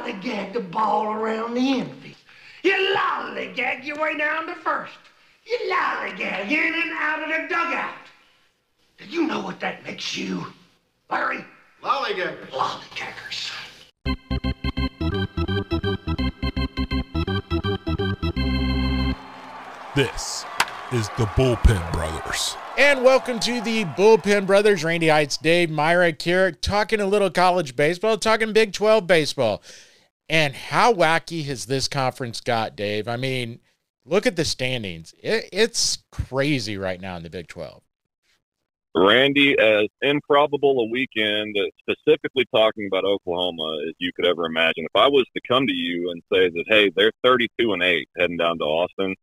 lollygag the ball around the infield. You lollygag your way down to first. You lollygag in and out of the dugout. Do you know what that makes you, Larry? Lollygaggers. Lollygaggers. This is the Bullpen Brothers. And welcome to the Bullpen Brothers. Randy Heights, Dave, Myra, Carrick, talking a little college baseball, talking Big 12 baseball. And how wacky has this conference got, Dave? I mean, look at the standings. It, it's crazy right now in the Big 12. Randy, as improbable a weekend, specifically talking about Oklahoma, as you could ever imagine. If I was to come to you and say that, hey, they're 32 and 8 heading down to Austin,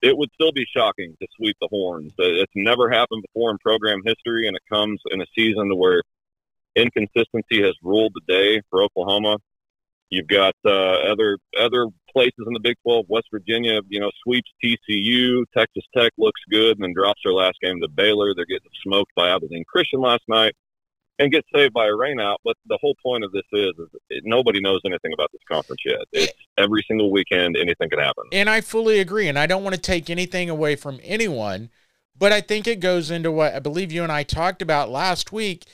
it would still be shocking to sweep the horns. Uh, it's never happened before in program history, and it comes in a season where inconsistency has ruled the day for Oklahoma. You've got uh, other other places in the Big 12. West Virginia, you know, sweeps TCU. Texas Tech looks good and then drops their last game to Baylor. They're getting smoked by Abilene Christian last night and get saved by a rainout. But the whole point of this is, is it, nobody knows anything about this conference yet. It's every single weekend, anything can happen. And I fully agree. And I don't want to take anything away from anyone, but I think it goes into what I believe you and I talked about last week.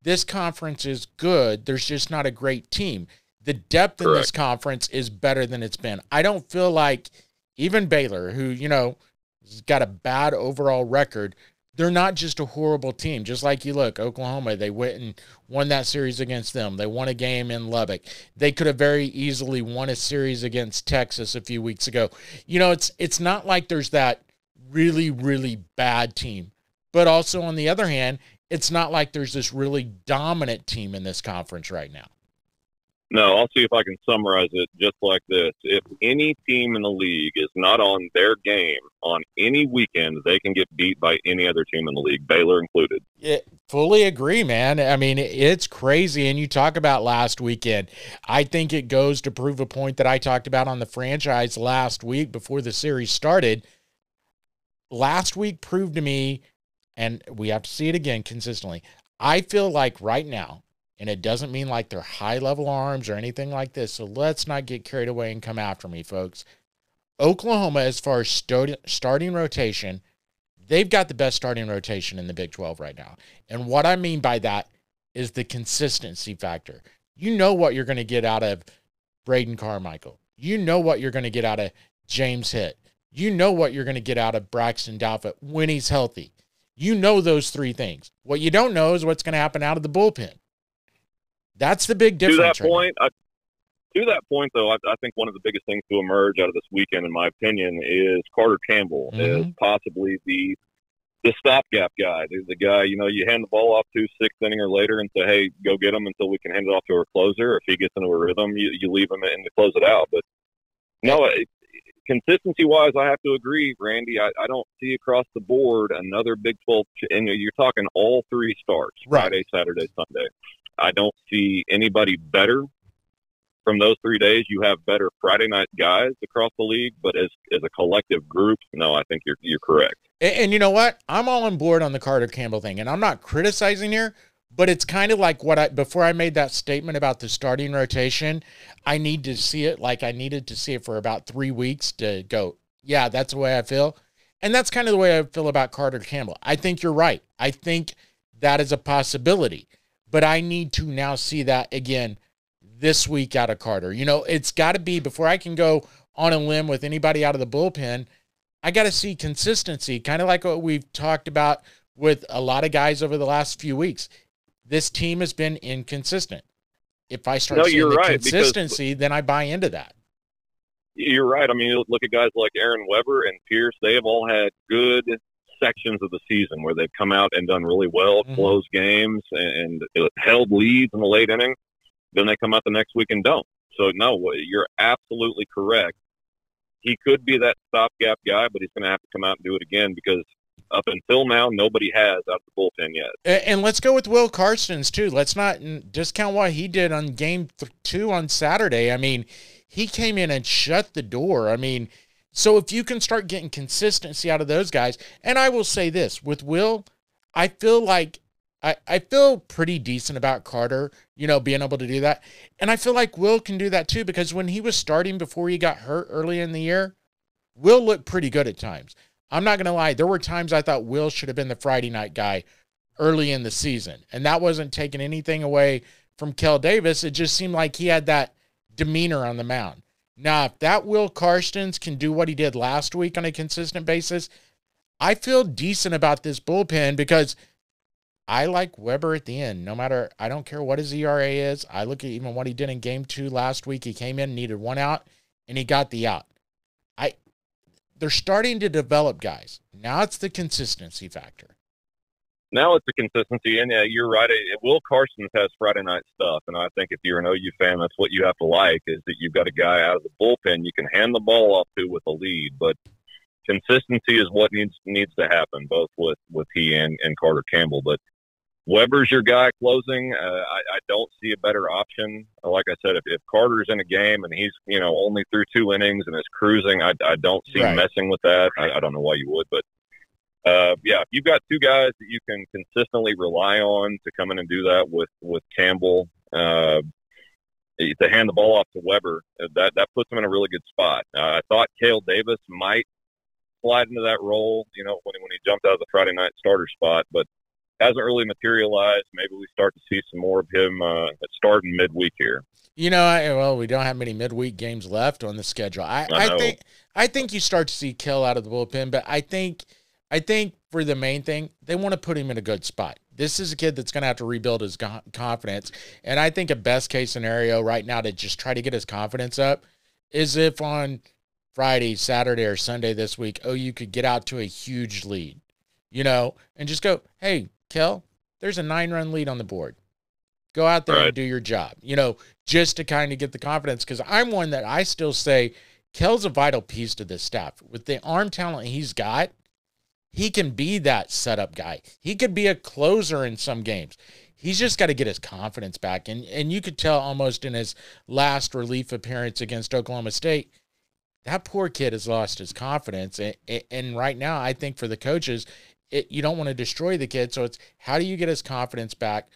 This conference is good. There's just not a great team. The depth Correct. in this conference is better than it's been. I don't feel like even Baylor, who, you know, has got a bad overall record, they're not just a horrible team. Just like you look, Oklahoma, they went and won that series against them. They won a game in Lubbock. They could have very easily won a series against Texas a few weeks ago. You know, it's it's not like there's that really really bad team. But also on the other hand, it's not like there's this really dominant team in this conference right now. No, I'll see if I can summarize it just like this. If any team in the league is not on their game on any weekend, they can get beat by any other team in the league, Baylor included. Yeah, fully agree, man. I mean, it's crazy. And you talk about last weekend. I think it goes to prove a point that I talked about on the franchise last week before the series started. Last week proved to me, and we have to see it again consistently. I feel like right now, and it doesn't mean like they're high level arms or anything like this. So let's not get carried away and come after me, folks. Oklahoma, as far as starting rotation, they've got the best starting rotation in the Big 12 right now. And what I mean by that is the consistency factor. You know what you're going to get out of Braden Carmichael. You know what you're going to get out of James Hitt. You know what you're going to get out of Braxton Douthit when he's healthy. You know those three things. What you don't know is what's going to happen out of the bullpen. That's the big difference. To that point, I, to that point, though, I, I, think one of the biggest things to emerge out of this weekend, in my opinion, is Carter Campbell mm-hmm. is possibly the the stopgap guy. The, the guy, you know, you hand the ball off to sixth inning or later and say, "Hey, go get him," until we can hand it off to our closer. If he gets into a rhythm, you, you leave him and close it out. But no, it, consistency wise, I have to agree, Randy. I, I don't see across the board another Big Twelve, and you're talking all three starts: right. Friday, Saturday, Sunday. I don't see anybody better from those three days. You have better Friday night guys across the league, but as as a collective group, no, I think you're you're correct. And, and you know what? I'm all on board on the Carter Campbell thing, and I'm not criticizing here. But it's kind of like what I before I made that statement about the starting rotation, I need to see it like I needed to see it for about three weeks to go, yeah, that's the way I feel. And that's kind of the way I feel about Carter Campbell. I think you're right. I think that is a possibility but I need to now see that again this week out of Carter. You know, it's got to be before I can go on a limb with anybody out of the bullpen. I got to see consistency, kind of like what we've talked about with a lot of guys over the last few weeks. This team has been inconsistent. If I start no, seeing the right, consistency, then I buy into that. You're right. I mean, look at guys like Aaron Weber and Pierce. They have all had good sections of the season where they've come out and done really well, mm-hmm. closed games, and, and held leads in the late inning. Then they come out the next week and don't. So no, you're absolutely correct. He could be that stopgap guy, but he's going to have to come out and do it again because up until now, nobody has out of the bullpen yet. And, and let's go with Will Karstens too. Let's not discount what he did on game th- two on Saturday. I mean, he came in and shut the door. I mean, so if you can start getting consistency out of those guys, and I will say this with Will, I feel like I, I feel pretty decent about Carter, you know, being able to do that. And I feel like Will can do that too, because when he was starting before he got hurt early in the year, Will looked pretty good at times. I'm not going to lie. There were times I thought Will should have been the Friday night guy early in the season. And that wasn't taking anything away from Kel Davis. It just seemed like he had that demeanor on the mound. Now, if that Will Karstens can do what he did last week on a consistent basis, I feel decent about this bullpen because I like Weber at the end. No matter, I don't care what his ERA is. I look at even what he did in game two last week. He came in, needed one out, and he got the out. I, they're starting to develop guys. Now it's the consistency factor now it's a consistency, and yeah, you're right. It, Will Karstens has Friday night stuff, and I think if you're an OU fan, that's what you have to like is that you've got a guy out of the bullpen you can hand the ball off to with a lead. But consistency is what needs needs to happen, both with with he and, and Carter Campbell. But Weber's your guy closing. Uh, I, I don't see a better option. Like I said, if, if Carter's in a game and he's you know only through two innings and is cruising, I, I don't see right. messing with that. I, I don't know why you would, but uh, yeah, you've got two guys that you can consistently rely on to come in and do that with with Campbell, uh, to hand the ball off to Weber, uh, that that puts him in a really good spot. Uh, I thought Kale Davis might slide into that role, you know, when when he jumped out of the Friday night starter spot, but hasn't really materialized. Maybe we start to see some more of him uh, starting midweek here. You know, I, well, we don't have many midweek games left on the schedule. I, I, I think I think you start to see Kill out of the bullpen, but I think – I think for the main thing, they want to put him in a good spot. This is a kid that's going to have to rebuild his confidence. And I think a best case scenario right now to just try to get his confidence up is if on Friday, Saturday, or Sunday this week, oh, you could get out to a huge lead, you know, and just go, hey, Kel, there's a nine run lead on the board. Go out there right. and do your job, you know, just to kind of get the confidence. Because I'm one that I still say Kel's a vital piece to this staff. With the arm talent he's got, he can be that setup guy. He could be a closer in some games. He's just got to get his confidence back. And and you could tell almost in his last relief appearance against Oklahoma State, that poor kid has lost his confidence. And, and right now, I think for the coaches, it, you don't want to destroy the kid. So it's how do you get his confidence back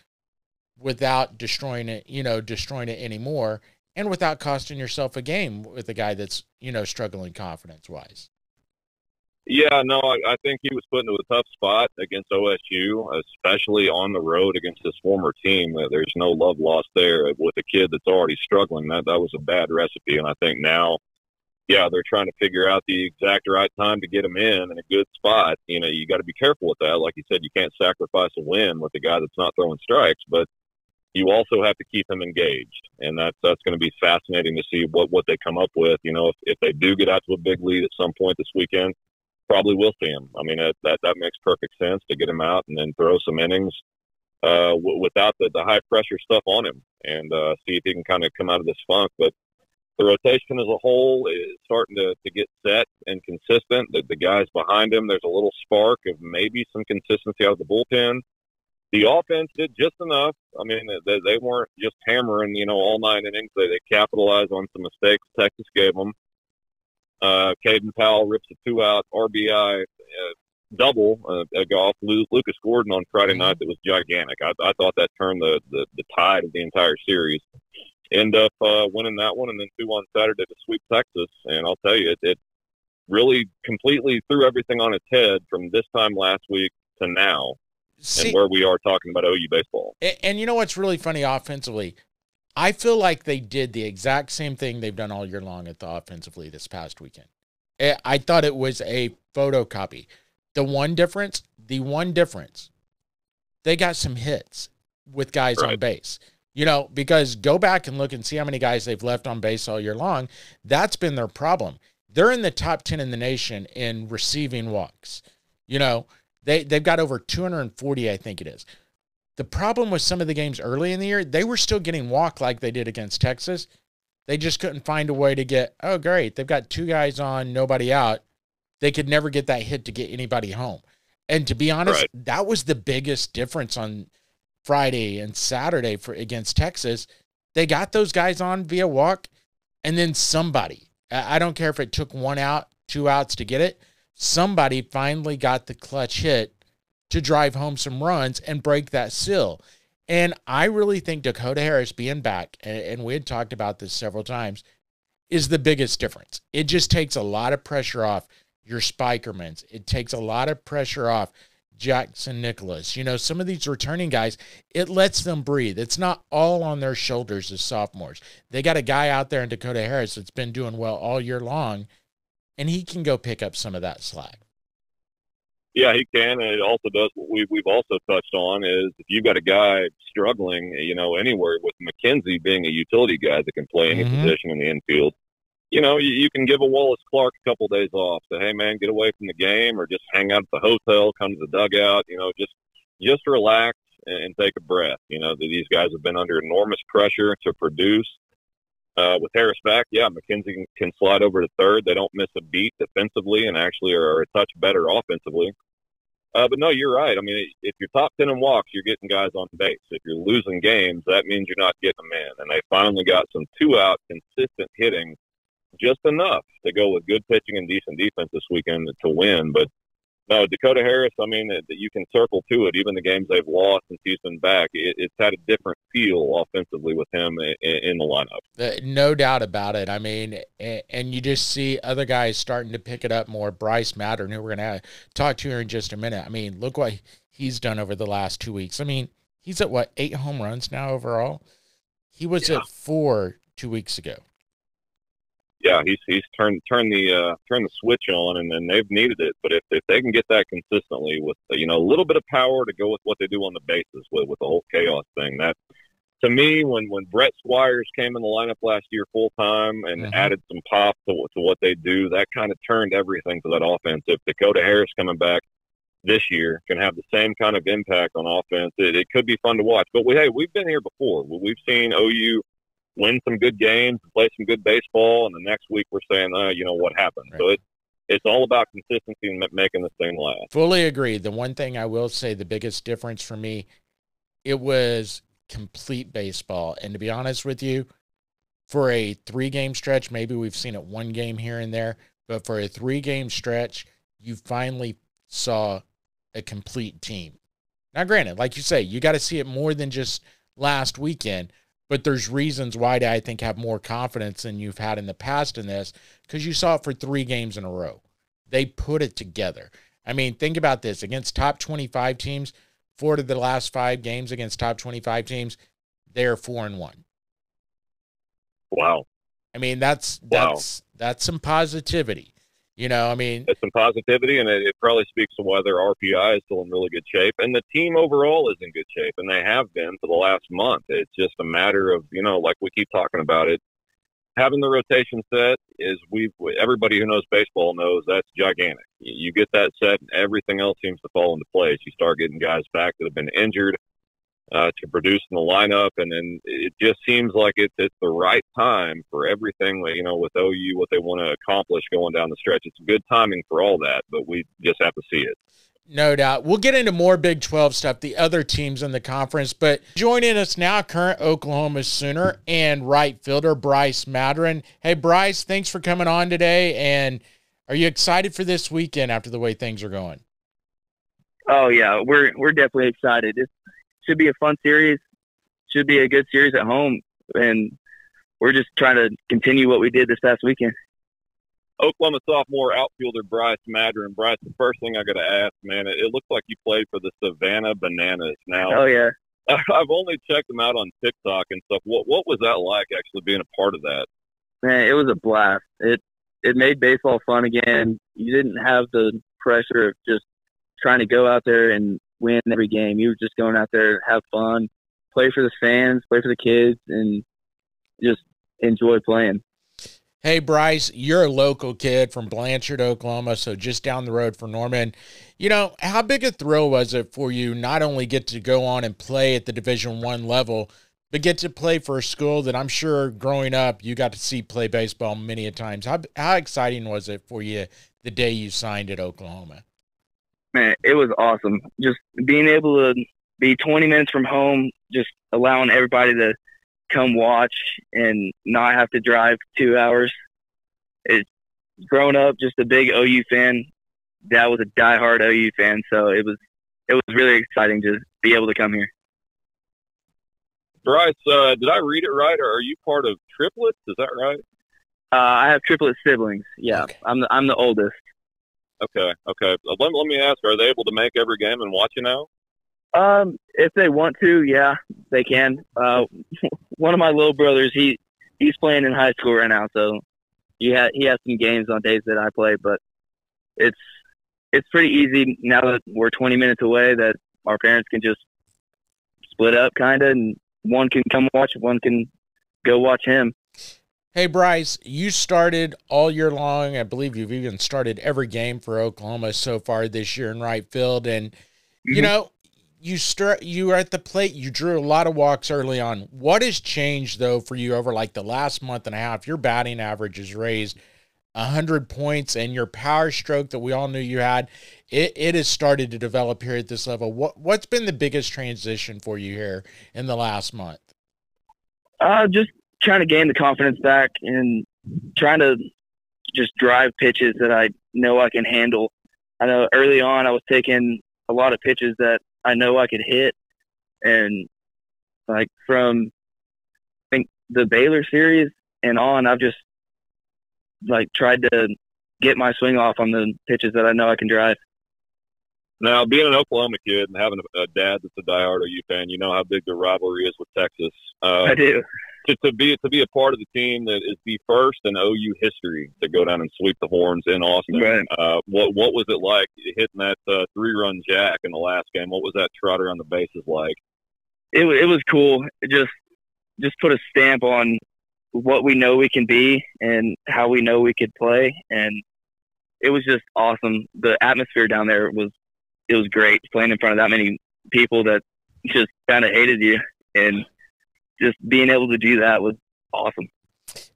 without destroying it, you know, destroying it anymore and without costing yourself a game with a guy that's, you know, struggling confidence wise. Yeah, no, I, I think he was put into a tough spot against OSU, especially on the road against his former team. Uh, there's no love lost there with a kid that's already struggling. That that was a bad recipe, and I think now, yeah, they're trying to figure out the exact right time to get him in in a good spot. You know, you got to be careful with that. Like you said, you can't sacrifice a win with a guy that's not throwing strikes, but you also have to keep him engaged, and that's that's going to be fascinating to see what what they come up with. You know, if if they do get out to a big lead at some point this weekend probably will see him. I mean, that, that, that makes perfect sense to get him out and then throw some innings uh, w- without the, the high pressure stuff on him and uh, see if he can kind of come out of this funk. But the rotation as a whole is starting to, to get set and consistent. The, the guys behind him, there's a little spark of maybe some consistency out of the bullpen. The offense did just enough. I mean, they, they weren't just hammering, you know, all nine innings. They, they capitalized on some mistakes Texas gave them. Uh, Caden Powell rips a two out RBI uh, double uh, a golf. Lucas Gordon on Friday mm-hmm. night that was gigantic. I, I thought that turned the, the, the tide of the entire series. End up uh, winning that one and then two on Saturday to sweep Texas. And I'll tell you, it, it really completely threw everything on its head from this time last week to now. See, and where we are talking about OU baseball. And, and you know what's really funny offensively? I feel like they did the exact same thing they've done all year long at the offensively this past weekend. Eh, I thought it was a photocopy. The one difference, the one difference, they got some hits with guys right. on base. You know, because go back and look and see how many guys they've left on base all year long. That's been their problem. They're in the top 10 in the nation in receiving walks. You know, they, they've got over 240, I think it is. The problem with some of the games early in the year, they were still getting walked like they did against Texas. They just couldn't find a way to get, oh, great. They've got two guys on, nobody out. They could never get that hit to get anybody home. And to be honest, right. that was the biggest difference on Friday and Saturday for against Texas. They got those guys on via walk, and then somebody, I don't care if it took one out, two outs to get it, somebody finally got the clutch hit to drive home some runs and break that seal. And I really think Dakota Harris being back, and, we had talked about this several times, is the biggest difference. It just takes a lot of pressure off your Spikerman's. It takes a lot of pressure off Jackson Nicholas. You know, some of these returning guys, it lets them breathe. It's not all on their shoulders as sophomores. They got a guy out there in Dakota Harris that's been doing well all year long, and he can go pick up some of that slack. Yeah, he can, and it also does what we, we've also touched on is if you've got a guy struggling, you know, anywhere with McKenzie being a utility guy that can play any mm-hmm. position in the infield, you know, you, you can give a Wallace Clark a couple days off. Say, hey man, get away from the game, or just hang out at the hotel, come to the dugout. You know, just just relax and, and take a breath. You know, these guys have been under enormous pressure to produce. Uh, with Harris back, yeah, McKenzie can, can slide over to third. They don't miss a beat defensively, and actually are a touch better offensively. Uh, but no, you're right. I mean, if you're top 10 in walks, you're getting guys on base. If you're losing games, that means you're not getting them in. And they finally got some two out consistent hitting just enough to go with good pitching and decent defense this weekend to win. But no, Dakota Harris, I mean, that you can circle to it. Even the games they've lost since he's been back, it, it's had a different feel offensively with him in, in the lineup. Uh, no doubt about it. I mean, and you just see other guys starting to pick it up more. Bryce Madron, who we're going to talk to here in just a minute. I mean, look what he's done over the last two weeks. I mean, he's at what, eight home runs now overall? He was yeah. at four two weeks ago yeah, he's he's turned turned the uh, turned the switch on, and then they've needed it. But if, if they can get that consistently with you know a little bit of power to go with what they do on the bases with with the whole chaos thing, that to me when when Brett Squires came in the lineup last year full time and mm-hmm. added some pop to to what they do, that kind of turned everything to that offense. If Dakota Harris coming back this year can have the same kind of impact on offense, it, it could be fun to watch. But we hey, we've been here before. We've seen OU win some good games, play some good baseball, and the next week we're saying, uh, you know, what happened. Right. So it's it's all about consistency and making this thing last. Fully agree. The one thing I will say, the biggest difference for me, it was complete baseball. And to be honest with you, for a three game stretch, maybe we've seen it one game here and there, but for a three game stretch, you finally saw a complete team. Now, granted, like you say, you got to see it more than just last weekend, but there's reasons why I think have more confidence than you've had in the past in this because you saw it for three games in a row. They put it together. I mean, think about this against top 25 teams, four of the last five games against top 25 teams, they're four and one. Wow. I mean, that's that's wow. that's some positivity. You know, I mean, it's some positivity, and it, it, probably speaks to why their RPI is still in really good shape, and the team overall is in good shape, and they have been for the last month. It's just a matter of you know, like we keep talking about it, having the rotation set is we everybody who knows baseball knows that's gigantic. You get that set, and everything else seems to fall into place. You start getting guys back that have been injured uh, to produce in the lineup, and then it just seems like it's it's the right time for everything. You know, with OU, what they want to accomplish going down the stretch, it's good timing for all that, but we just have to see it. No doubt. We'll get into more Big 12 stuff, the other teams in the conference. But joining us now, current Oklahoma Sooner and right fielder Bryce Madron. Hey, Bryce, thanks for coming on today. And are you excited for this weekend after the way things are going? Oh yeah, we're we're definitely excited. It's should be a fun series. Should be a good series at home, and we're just trying to continue what we did this past weekend. Oklahoma sophomore outfielder Bryce Madron. Bryce, the first thing I got to ask, man, it, it looks like you played for the Savannah Bananas. Now, oh yeah, I've only checked them out on TikTok and stuff. What what was that like actually being a part of that? Man, it was a blast. It it made baseball fun again. You didn't have the pressure of just trying to go out there and win every game. You were just going out there, have fun, play for the fans, play for the kids, and just enjoy playing. Hey, Bryce, you're a local kid from Blanchard, Oklahoma, so just down the road from Norman. You know, how big a thrill was it for you not only get to go on and play at the Division One level, but get to play for a school that I'm sure growing up you got to see play baseball many a times. How how exciting was it for you the day you signed at Oklahoma? Man, it was awesome. Just being able to be 20 minutes from home, just allowing everybody to come watch and not have to drive two hours. It growing up just a big OU fan. That was a diehard OU fan, so it was it was really exciting to be able to come here. Bryce, uh, did I read it right, or are you part of triplets? Is that right? Uh, I have triplet siblings. Yeah, Okay. I'm the I'm the oldest. Okay, okay. Uh, Let, let me ask: Are they able to make every game and watch you now? Um, if they want to, yeah, they can. Uh, one of my little brothers, he he's playing in high school right now, so he had he has some games on days that I play, but it's it's pretty easy now that we're 20 minutes away that our parents can just split up kind of, and one can come watch, one can go watch him. Hey, Bryce, you started all year long. I believe you've even started every game for Oklahoma so far this year in right field. And, you Mhm. know, you start you were at the plate, you drew a lot of walks early on. What has changed though for you over like the last month and a half? Your batting average has raised hundred points and your power stroke that we all knew you had, it, it has started to develop here at this level. What what's been the biggest transition for you here in the last month? Uh, just trying to gain the confidence back and trying to just drive pitches that I know I can handle. I know early on I was taking a lot of pitches that I know I could hit, and like from I think the Baylor series and on, I've just like tried to get my swing off on the pitches that I know I can drive. Now, being an Oklahoma kid and having a, dad that's a diehard OU fan, you know how big the rivalry is with Texas. Uh, I do. To, to be to be a part of the team that is the first in OU history to go down and sweep the horns in Austin. Right. Uh, what what was it like hitting that uh, three run jack in the last game? What was that trotter on the bases like? it it was cool. It just just put a stamp on what we know we can be and how we know we could play, and it was just awesome. The atmosphere down there was it was great playing in front of that many people that just kind of hated you, and just being able to do that was awesome.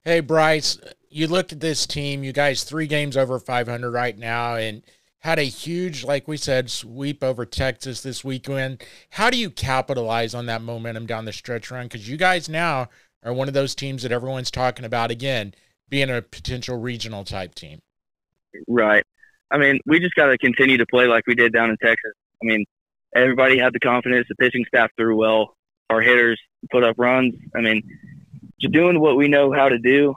Hey, Bryce, you looked at this team, you guys three games over 500 right now and had a huge, like we said, sweep over Texas this weekend. How do you capitalize on that momentum down the stretch run? Because you guys now are one of those teams that everyone's talking about again, being a potential regional type team. Right. I mean, we just got to continue to play like we did down in Texas. I mean, everybody had the confidence. The pitching staff threw well. Our hitters put up runs. I mean, just doing what we know how to do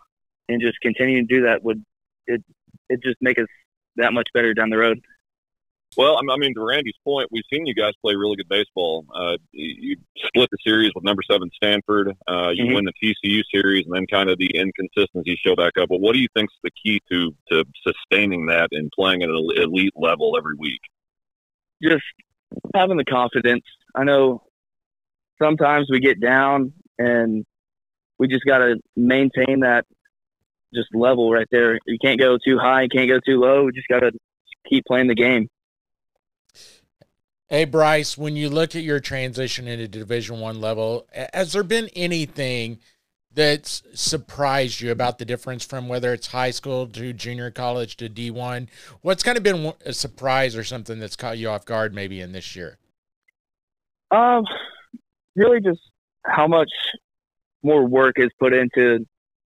and just continuing to do that would it it just make us that much better down the road. Well, I mean- to Randy's point, we've seen you guys play really good baseball. Uh, you split the series with number seven Stanford. Uh, you Mhm. win the TCU series, and then kind of the inconsistency show back up. But what do you think's the key to to sustaining that and playing at an elite level every week? Just having the confidence. I know sometimes we get down and we just got to maintain that just level right there. You can't go too high, you can't go too low. We just got to keep playing the game. Hey Bryce, when you look at your transition into Division One level, has there been anything that's surprised you about the difference from whether it's high school to junior college to D one? What's kind of been a surprise or something that's caught you off guard maybe in this year? Um, really just how much more work is put into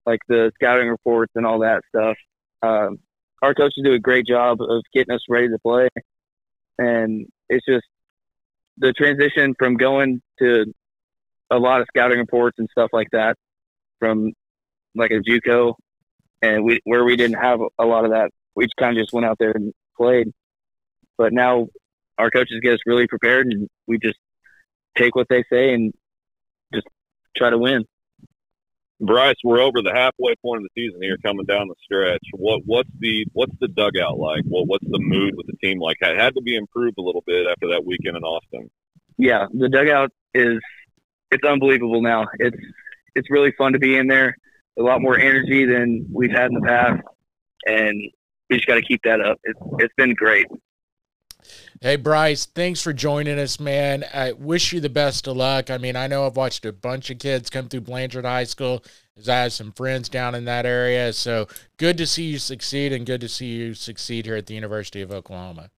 like the scouting reports and all that stuff. Um, our coaches do a great job of getting us ready to play, and it's just the transition from going to a lot of scouting reports and stuff like that from like a JUCO, and we where we didn't have a lot of that. We just kind of just went out there and played, but now our coaches get us really prepared, and we just take what they say and just try to win. Bryce, we're over the halfway point of the season here, coming down the stretch. What what's the what's the dugout like? What what's the mood with the team like? It had to be improved a little bit after that weekend in Austin. Yeah, the dugout is it's unbelievable now. It's it's really fun to be in there. A lot more energy than we've had in the past, and we just got to keep that up. It's it's been great. Hey Bryce, thanks for joining us, man. I wish you the best of luck. I mean, I know I've watched a bunch of kids come through Blanchard High School as I have some friends down in that area. So good to see you succeed and good to see you succeed here at the University of Oklahoma.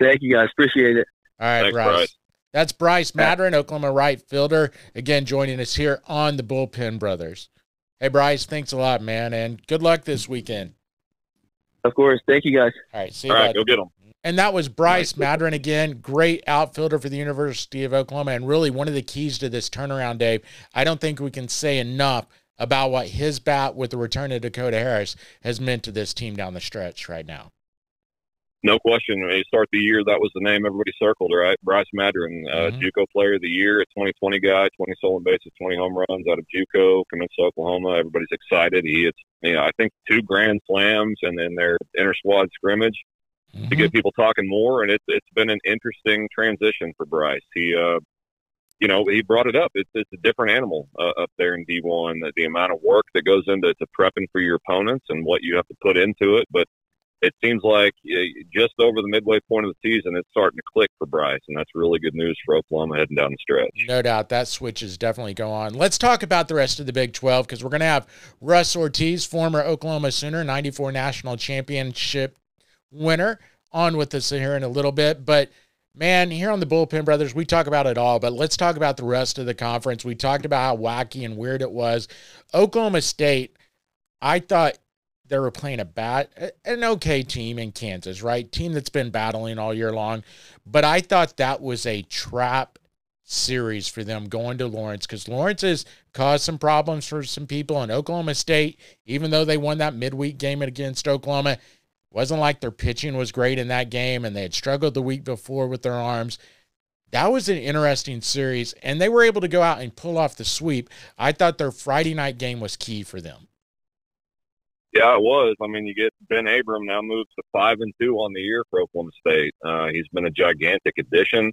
Thank you guys. Appreciate it. All right, Thanks, Bryce. Bryce. That's Bryce Madron, Oklahoma right fielder, again joining us here on the Bullpen Brothers. Hey Bryce, thanks a lot, man, and good luck this weekend. Of course. Thank you guys. All right, see you. All right, bud. go get them. And that was Bryce Madron again, great outfielder for the University of Oklahoma. And really one of the keys to this turnaround, Dave. I don't think we can say enough about what his bat with the return of Dakota Harris has meant to this team down the stretch right now. No question. When you start the year, that was the name everybody circled, right? Bryce Madron, uh, mm-hmm. JUCO Player of the Year, a 2020 guy, 20 stolen bases, 20 home runs out of JUCO, commits to Oklahoma. Everybody's excited. He hits, you know, I think two grand slams and then their inter squad scrimmage mm-hmm. to get people talking more. And it's it's been an interesting transition for Bryce. He, uh, you know, he brought it up. It's, it's a different animal uh, up there in D1. The, the amount of work that goes into to prepping for your opponents and what you have to put into it, but it seems like just over the midway point of the season, it's starting to click for Bryce, and that's really good news for Oklahoma heading down the stretch. No doubt that switch is definitely going on. Let's talk about the rest of the Big 12 because we're going to have Russ Ortiz, former Oklahoma Sooner, 94 national championship winner, on with us here in a little bit. But man, here on the Bullpen Brothers, we talk about it all, but let's talk about the rest of the conference. We talked about how wacky and weird it was. Oklahoma State, I thought they were playing a bad, an okay team in Kansas, right? Team that's been battling all year long. But I thought that was a trap series for them going to Lawrence because Lawrence has caused some problems for some people in Oklahoma State, even though they won that midweek game against Oklahoma wasn't like their pitching was great in that game and they had struggled the week before with their arms. That was an interesting series, and they were able to go out and pull off the sweep. I thought their Friday night game was key for them. Yeah, it was. I mean, you get Ben Abram now moves to five and two on the year for Oklahoma State. Uh, he's been a gigantic addition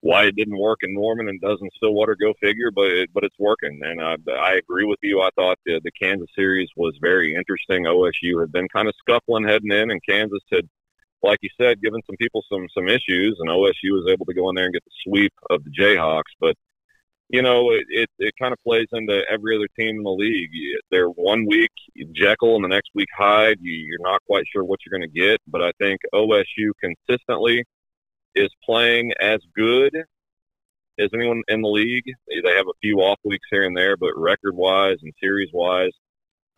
why it didn't work in Norman and does in Stillwater, go figure. But it, but it's working, and I, I agree with you. I thought the, the Kansas series was very interesting. OSU had been kind of scuffling heading in, and Kansas had, like you said, given some people some some issues, and OSU was able to go in there and get the sweep of the Jayhawks. But you know, it, it, it kind of plays into every other team in the league. They're one week Jekyll and the next week Hyde. You, you're not quite sure what you're going to get, but I think OSU consistently is playing as good as anyone in the league. They have a few off weeks here and there, but record wise and series wise,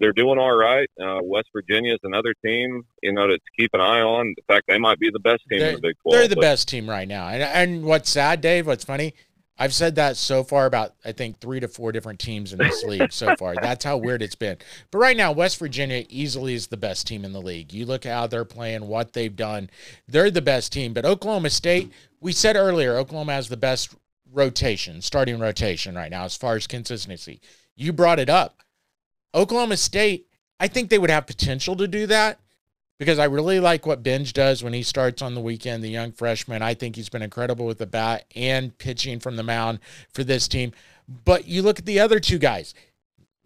they're doing all right. Uh, West Virginia is another team, you know, to keep an eye on. In fact, they might be the best team they're, in the Big 12. They're the but, best team right now. And, and what's sad, Dave, what's funny, I've said that so far about I think three to four different teams in this league so far. That's how weird it's been. But right now, West Virginia easily is the best team in the league. You look how they're playing, what they've done. They're the best team. But Oklahoma State, we said earlier, Oklahoma has the best rotation, starting rotation right now as far as consistency. You brought it up. Oklahoma State, I think they would have potential to do that because I really like what Benge does when he starts on the weekend, the young freshman. I think he's been incredible with the bat and pitching from the mound for this team. But you look at the other two guys,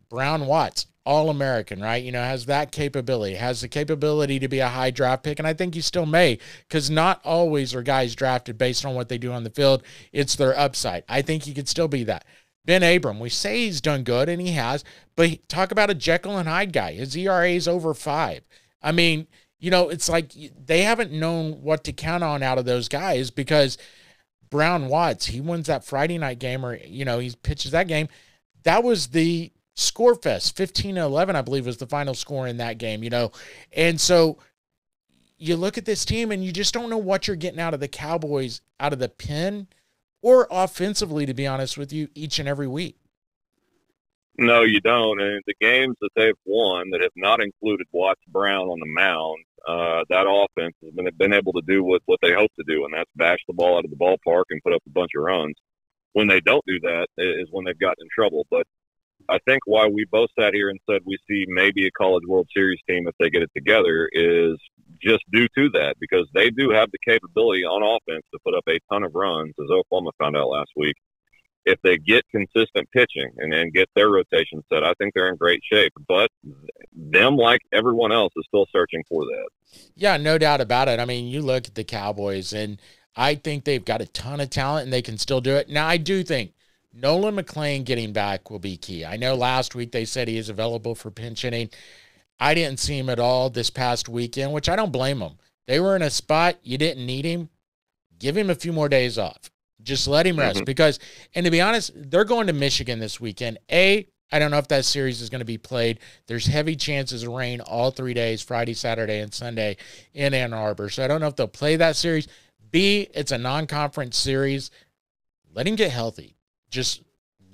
Brown Watts, all American, right? You know, has that capability, has the capability to be a high draft pick. And I think he still may, because not always are guys drafted based on what they do on the field. It's their upside. I think he could still be that. Ben Abram, we say he's done good, and he has, but talk about a Jekyll and Hyde guy. His ERA is over five. I mean, you know, it's like they haven't known what to count on out of those guys because Brown Watts, he wins that Friday night game or, you know, he pitches that game. That was the score fest. 15 11, I believe, was the final score in that game, you know. And so you look at this team and you just don't know what you're getting out of the Cowboys out of the pen or offensively, to be honest with you, each and every week. No, you don't. And the games that they've won that have not included Watts Brown on the mound, uh, that offense has been, been able to do what, what they hope to do, and that's bash the ball out of the ballpark and put up a bunch of runs. When they don't do that is when they've gotten in trouble. But I think why we both sat here and said we see maybe a College World Series team if they get it together is just due to that because they do have the capability on offense to put up a ton of runs, as Oklahoma found out last week if they get consistent pitching and then get their rotation set, I think they're in great shape. But them, like everyone else, is still searching for that. Yeah, no doubt about it. I mean, you look at the Cowboys, and I think they've got a ton of talent and they can still do it. Now, I do think Nolan McLean getting back will be key. I know last week they said he is available for pinch hitting. I didn't see him at all this past weekend, which I don't blame them. They were in a spot you didn't need him. Give him a few more days off. Just let him rest mm-hmm. because, and to be honest, they're going to Michigan this weekend. A, I don't know if that series is going to be played. There's heavy chances of rain all three days Friday, Saturday, and Sunday in Ann Arbor. So I don't know if they'll play that series. B, it's a non conference series. Let him get healthy. Just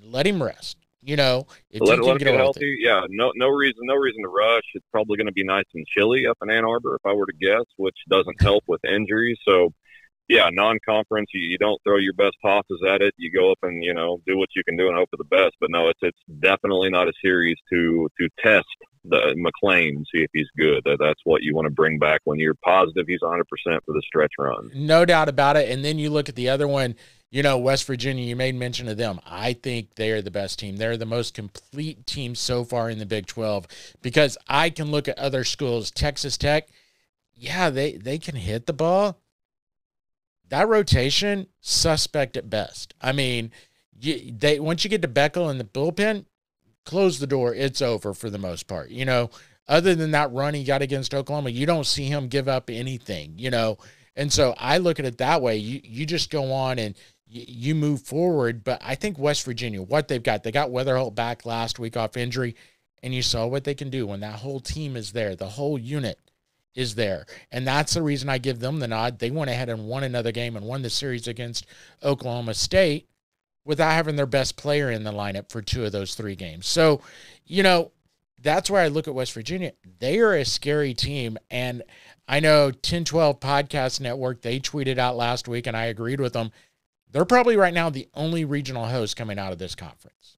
let him rest. You know, if let, let him get healthy. Yeah, no, no reason, no reason to rush. It's probably going to be nice and chilly up in Ann Arbor, if I were to guess, which doesn't help with injuries. So, yeah, non-conference, you, you don't throw your best tosses at it. You go up and you know do what you can do and hope for the best. But no, it's it's definitely not a series to to test the McLean see if he's good. That, that's what you want to bring back when you're positive he's 100 percent for the stretch run. No doubt about it. And then you look at the other one you know, West Virginia, you made mention of them. I think they are the best team. They're the most complete team so far in the Big 12 because I can look at other schools, Texas Tech, yeah, they they can hit the ball. That rotation suspect at best. I mean, you, they once you get to Beckel in the bullpen, close the door. It's over for the most part. You know, other than that run he got against Oklahoma, you don't see him give up anything. You know, and so I look at it that way. You you just go on and you move forward. But I think West Virginia, what they've got, they got Wetherholt back last week off injury, and you saw what they can do when that whole team is there, the whole unit is there. And that's the reason I give them the nod. They went ahead and won another game and won the series against Oklahoma State without having their best player in the lineup for two of those three games. So, you know, that's where I look at West Virginia. They are a scary team. And I know 1012 Podcast Network, they tweeted out last week, and I agreed with them they're probably right now the only regional host coming out of this conference.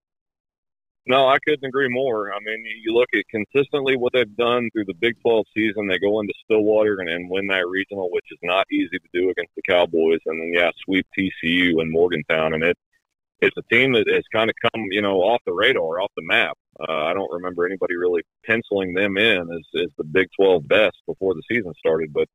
No, I couldn't agree more. I mean, you look at consistently what they've done through the Big 12 season. They go into Stillwater and, and win that regional, which is not easy to do against the Cowboys. And then, yeah, sweep TCU and Morgantown. And it it's a team that has kind of come, you know, off the radar, off the map. Uh, I don't remember anybody really penciling them in as, as the Big 12 best before the season started. But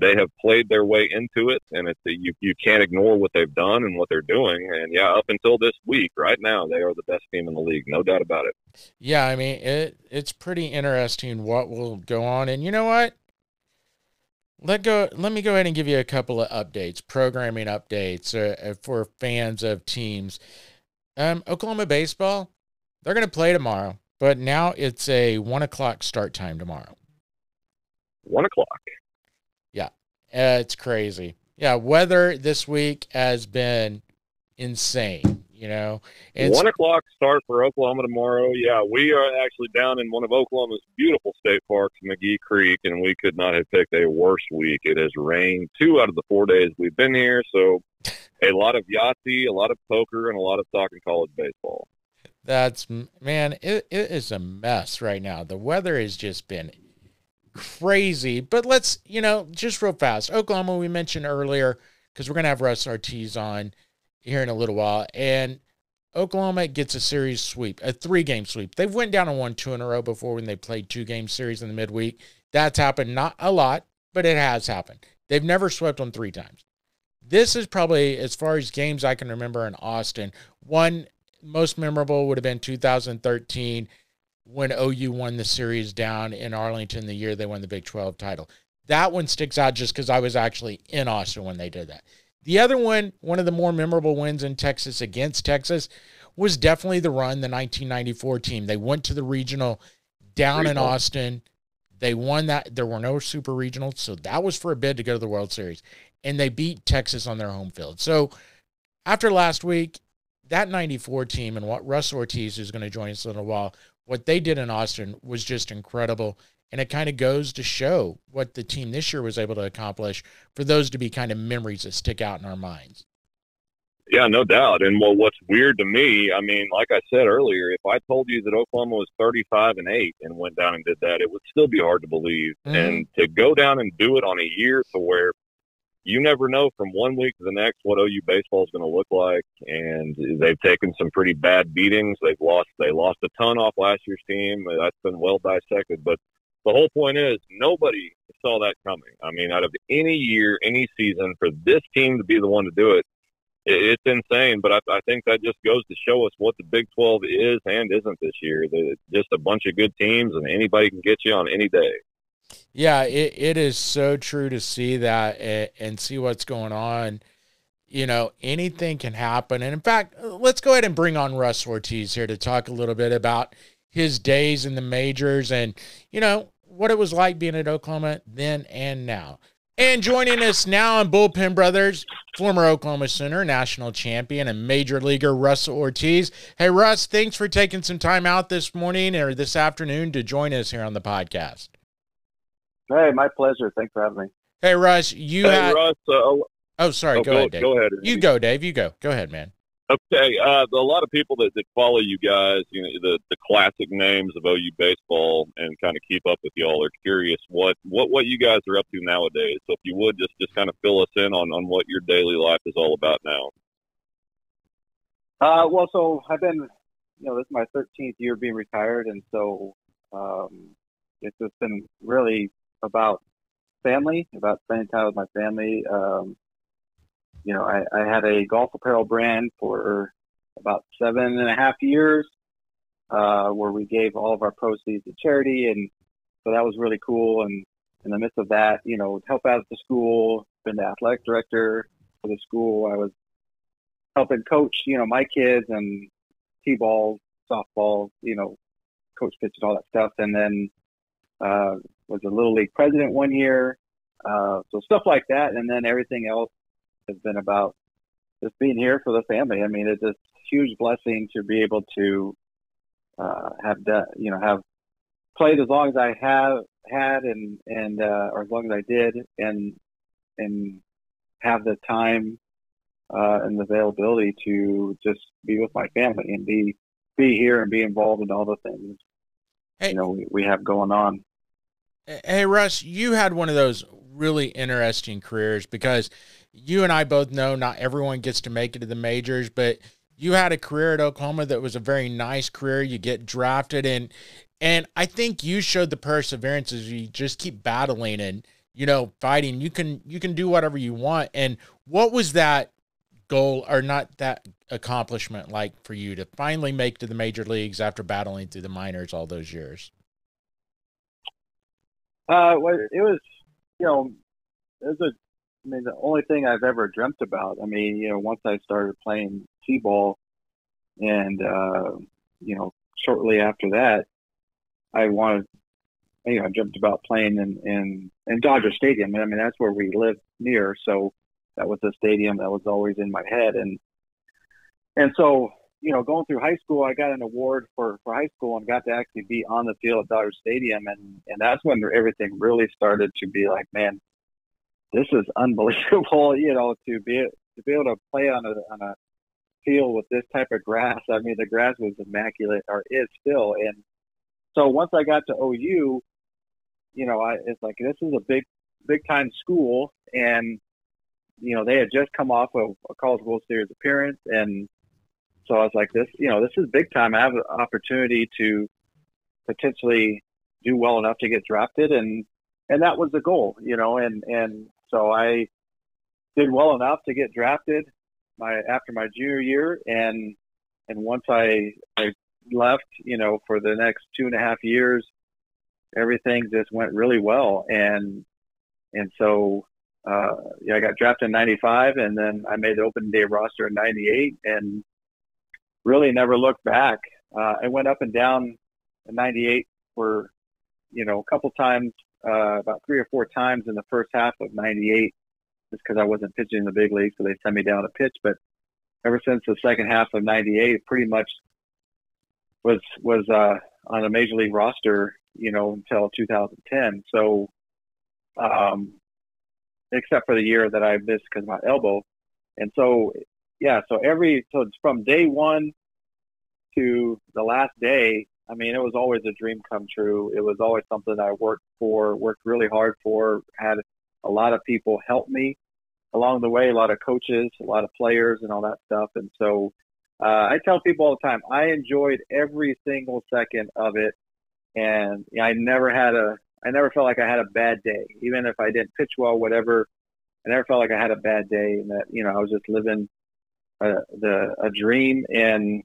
they have played their way into it, and it's you you can't ignore what they've done and what they're doing. And yeah, up until this week, right now, they are the best team in the league, no doubt about it. Yeah, I mean it. It's pretty interesting what will go on, and you know what? Let go. Let me go ahead and give you a couple of updates, programming updates uh, uh for fans of teams. Um, Oklahoma baseball, they're going to play tomorrow, but now it's a one o'clock start time tomorrow. One o'clock. Uh, it's crazy. Yeah, weather this week has been insane. You know, it's, one o'clock start for Oklahoma tomorrow. Yeah, we are actually down in one of Oklahoma's beautiful state parks, McGee Creek, and we could not have picked a worse week. It has rained two out of the four days we've been here, so a lot of Yahtzee, a lot of poker, and a lot of talking college baseball. That's man, it, it is a mess right now. The weather has just been crazy. But let's, you know, just real fast. Oklahoma, we mentioned earlier, because we're going to have Russ Ortiz on here in a little while. And Oklahoma gets a series sweep, a three game sweep. They've went down and won two in a row before when they played two game series in the midweek. That's happened not a lot, but it has happened. They've never swept on three times. This is probably, as far as games I can remember in Austin, one most memorable would have been 2013 when OU won the series down in Arlington the year they won the Big 12 title. That one sticks out just because I was actually in Austin when they did that. The other one, one of the more memorable wins in Texas against Texas, was definitely the run, the 1994 team. They went to the regional down in Austin. They won that. There were no super regionals, so that was for a bid to go to the World Series. And they beat Texas on their home field. So after last week, that 94 team and what Russ Ortiz, who's going to join us in a while, what they did in Austin was just incredible. And it kind of goes to show what the team this year was able to accomplish for those to be kind of memories that stick out in our minds. Yeah, no doubt. And well, what's weird to me, I mean, like I said earlier, if I told you that Oklahoma was 35 and 8 and went down and did that, it would still be hard to believe. Mm-hmm. And to go down and do it on a year to where you never know from one week to the next what OU baseball is going to look like. And they've taken some pretty bad beatings. They've lost. They lost a ton off last year's team. That's been well dissected. But the whole point is nobody saw that coming. I mean, out of any year, any season, for this team to be the one to do it, it's insane. But I, I think that just goes to show us what the Big 12 is and isn't this year. That it's just a bunch of good teams, and anybody can get you on any day. Yeah, it, it is so true to see that and, see what's going on. you know, anything can happen. And in fact, let's go ahead and bring on Russ Ortiz here to talk a little bit about his days in the majors and, you know, what it was like being at Oklahoma then and now. And joining us now on Bullpen Brothers, former Oklahoma Sooner, national champion, and major leaguer Russ Ortiz. Hey, Russ, thanks for taking some time out this morning or this afternoon to join us here on the podcast. Hey, my pleasure. Thanks for having me. Hey, Russ, you hey, had. Russ, uh, oh, sorry. oh, go, ahead, Dave. Go ahead. You go, Dave. You go. Go ahead, man. Okay, uh, a lot of people that, that follow you guys, you know, the, the classic names of OU baseball and kind of keep up with y'all are curious what, what, what you guys are up to nowadays. So if you would just, just kind of fill us in on, on what your daily life is all about now. Uh, well, so I've been, you know, this is my 13th year being retired. And so, um, it's just been really about family, about spending time with my family. Um, you know, I, I had a golf apparel brand for about seven and a half years, uh, where we gave all of our proceeds to charity. And so that was really cool. And in the midst of that, you know, help out at the school, been the athletic director for the school. I was helping coach, you know, my kids and T-ball, softball, you know, coach pitches, all that stuff. And then, uh, was a little league president one year. Uh, so stuff like that. And then everything else has been about just being here for the family. I mean, it's a huge blessing to be able to, uh, have that, you know, have played as long as I have had and, and, uh, or as long as I did and, and have the time, uh, and the availability to just be with my family and be, be here and be involved in all the things, Hey. you know, we, we have going on. Hey, Russ, you had one of those really interesting careers because you and I both know not everyone gets to make it to the majors, but you had a career at Oklahoma that was a very nice career. You get drafted and and I think you showed the perseverance as you just keep battling and you know fighting. You can you can do whatever you want. And what was that goal or not that accomplishment like for you to finally make to the major leagues after battling through the minors all those years? Uh, it was, you know, it was a, I mean, the only thing I've ever dreamt about. I mean, you know, once I started playing t-ball and, uh, you know, shortly after that, I wanted, you know, I dreamt about playing in, in, in Dodger Stadium. I mean, that's where we live near. So that was a stadium that was always in my head. And, and so, you know, going through high school, I got an award for, for high school and got to actually be on the field at Dodger Stadium. And, and that's when everything really started to be like, man, this is unbelievable, you know, to be, to be able to play on a, on a field with this type of grass. I mean, the grass was immaculate or is still. And so once I got to OU, you know, I, it's like, this is a big, big time school. And, you know, they had just come off of a College World Series appearance and, so I was like, this, you know, this is big time. I have an opportunity to potentially do well enough to get drafted. And, and that was the goal, you know, and, and so I did well enough to get drafted my, after my junior year. And, and once I, I left, you know, for the next two and a half years, everything just went really well. And, and so, uh, yeah, I got drafted in 95 and then I made the open day roster in 98 and, really never looked back. Uh, I went up and down in 98 for, you know, a couple times, uh, about three or four times in the first half of 98, just because I wasn't pitching in the big league. So they sent me down to pitch. But ever since the second half of 98, pretty much was, was, uh, on a major league roster, you know, until 2010. So, um, except for the year that I missed because my elbow. And so, yeah, so every, so it's from day one to the last day, I mean, it was always a dream come true. It was always something I worked for, worked really hard for, had a lot of people help me along the way, a lot of coaches, a lot of players and all that stuff. And so, uh, I tell people all the time, I enjoyed every single second of it. And I never had a, I never felt like I had a bad day, even if I didn't pitch well, whatever. I never felt like I had a bad day and that, you know, I was just living a, the, a dream and,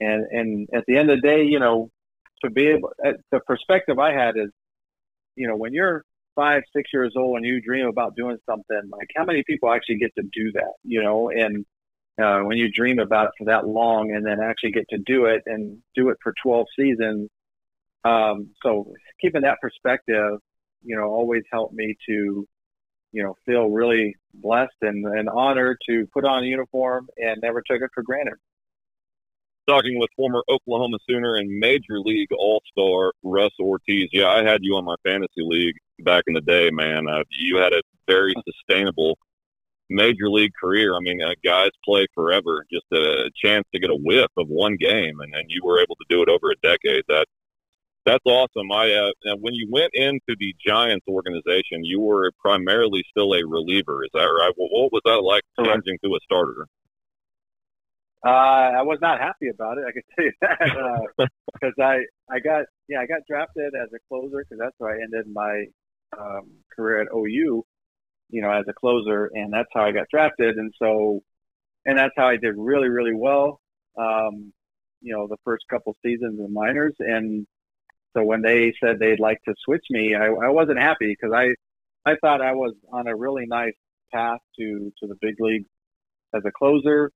and and at the end of the day, you know, to be able, the perspective I had is, you know, when you're five, six years old and you dream about doing something, like how many people actually get to do that, you know? And uh, when you dream about it for that long and then actually get to do it and do it for 12 seasons. Um, so keeping that perspective, you know, always helped me to, you know, feel really blessed and, and honored to put on a uniform and never took it for granted. Talking with former Oklahoma Sooner and Major League All Star Russ Ortiz. Yeah, I had you on my fantasy league back in the day, man. Uh, you had a very sustainable major league career. I mean, uh, guys play forever. Just a chance to get a whiff of one game, and then you were able to do it over a decade. That that's awesome. I uh, when you went into the Giants organization, you were primarily still a reliever. Is that right? Well, what was that like changing to a starter? Uh, I was not happy about it. I can tell you that because uh, I I got yeah I got drafted as a closer because that's where I ended my um, career at OU you know, as a closer, and that's how I got drafted. And so, and that's how I did really, really well. Um, you know, the first couple seasons in minors, and so when they said they'd like to switch me, I, I wasn't happy because I, I thought I was on a really nice path to to the big leagues as a closer,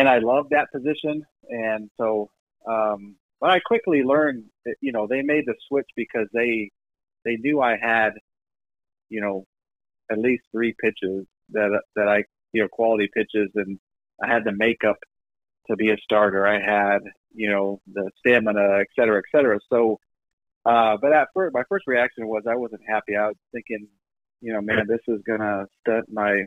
and I love that position. And so, um, but I quickly learned that you know they made the switch because they they knew I had you know at least three pitches that that I you know quality pitches, and I had the makeup to be a starter. I had you know the stamina, et cetera, et cetera. So, uh, but at first, my first reaction was I wasn't happy. I was thinking, you know, man, this is gonna stunt my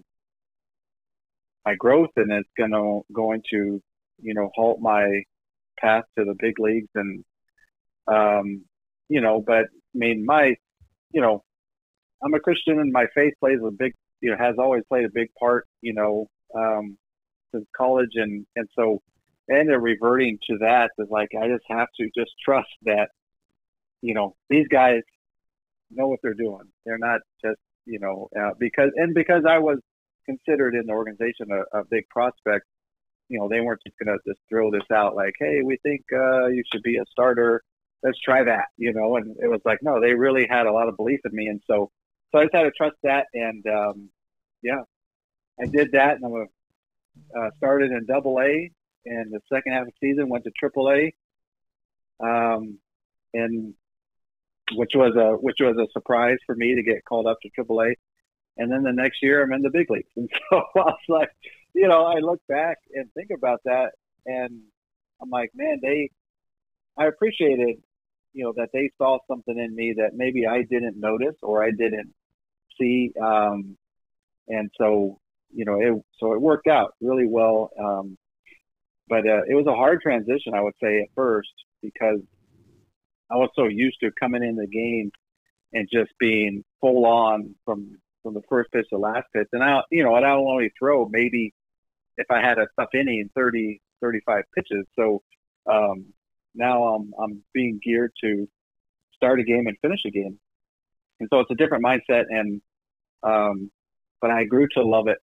my growth, and it's gonna going to you know halt my path to the big leagues, and um, you know, but I mean, my you know, I'm a Christian and my faith plays a big, you know, has always played a big part, you know, um, since college. And, and so, and they're reverting to that is like, I just have to just trust that, you know, these guys know what they're doing. They're not just, you know, uh, because, and because I was considered in the organization a, a big prospect, you know, they weren't just going to just throw this out like, Hey, we think, uh, you should be a starter. Let's try that, you know, and it was like, no, they really had a lot of belief in me. And so, so I just had to trust that, and um, yeah, I did that, and I uh, started in Double A, and the second half of the season went to Triple A, um, and which was a which was a surprise for me to get called up to Triple A, and then the next year I'm in the big leagues, and so I was like, you know, I look back and think about that, and I'm like, man, they, I appreciated you know that they saw something in me that maybe I didn't notice or I didn't see. Um, and so, you know, it, so it worked out really well. Um, but uh, it was a hard transition, I would say, at first because I was so used to coming in the game and just being full on from from the first pitch to last pitch. And I, you know, and I'll only throw maybe if I had a tough inning, 30, 35 pitches. So um, now I'm I'm being geared to start a game and finish a game and so it's a different mindset and um, but I grew to love it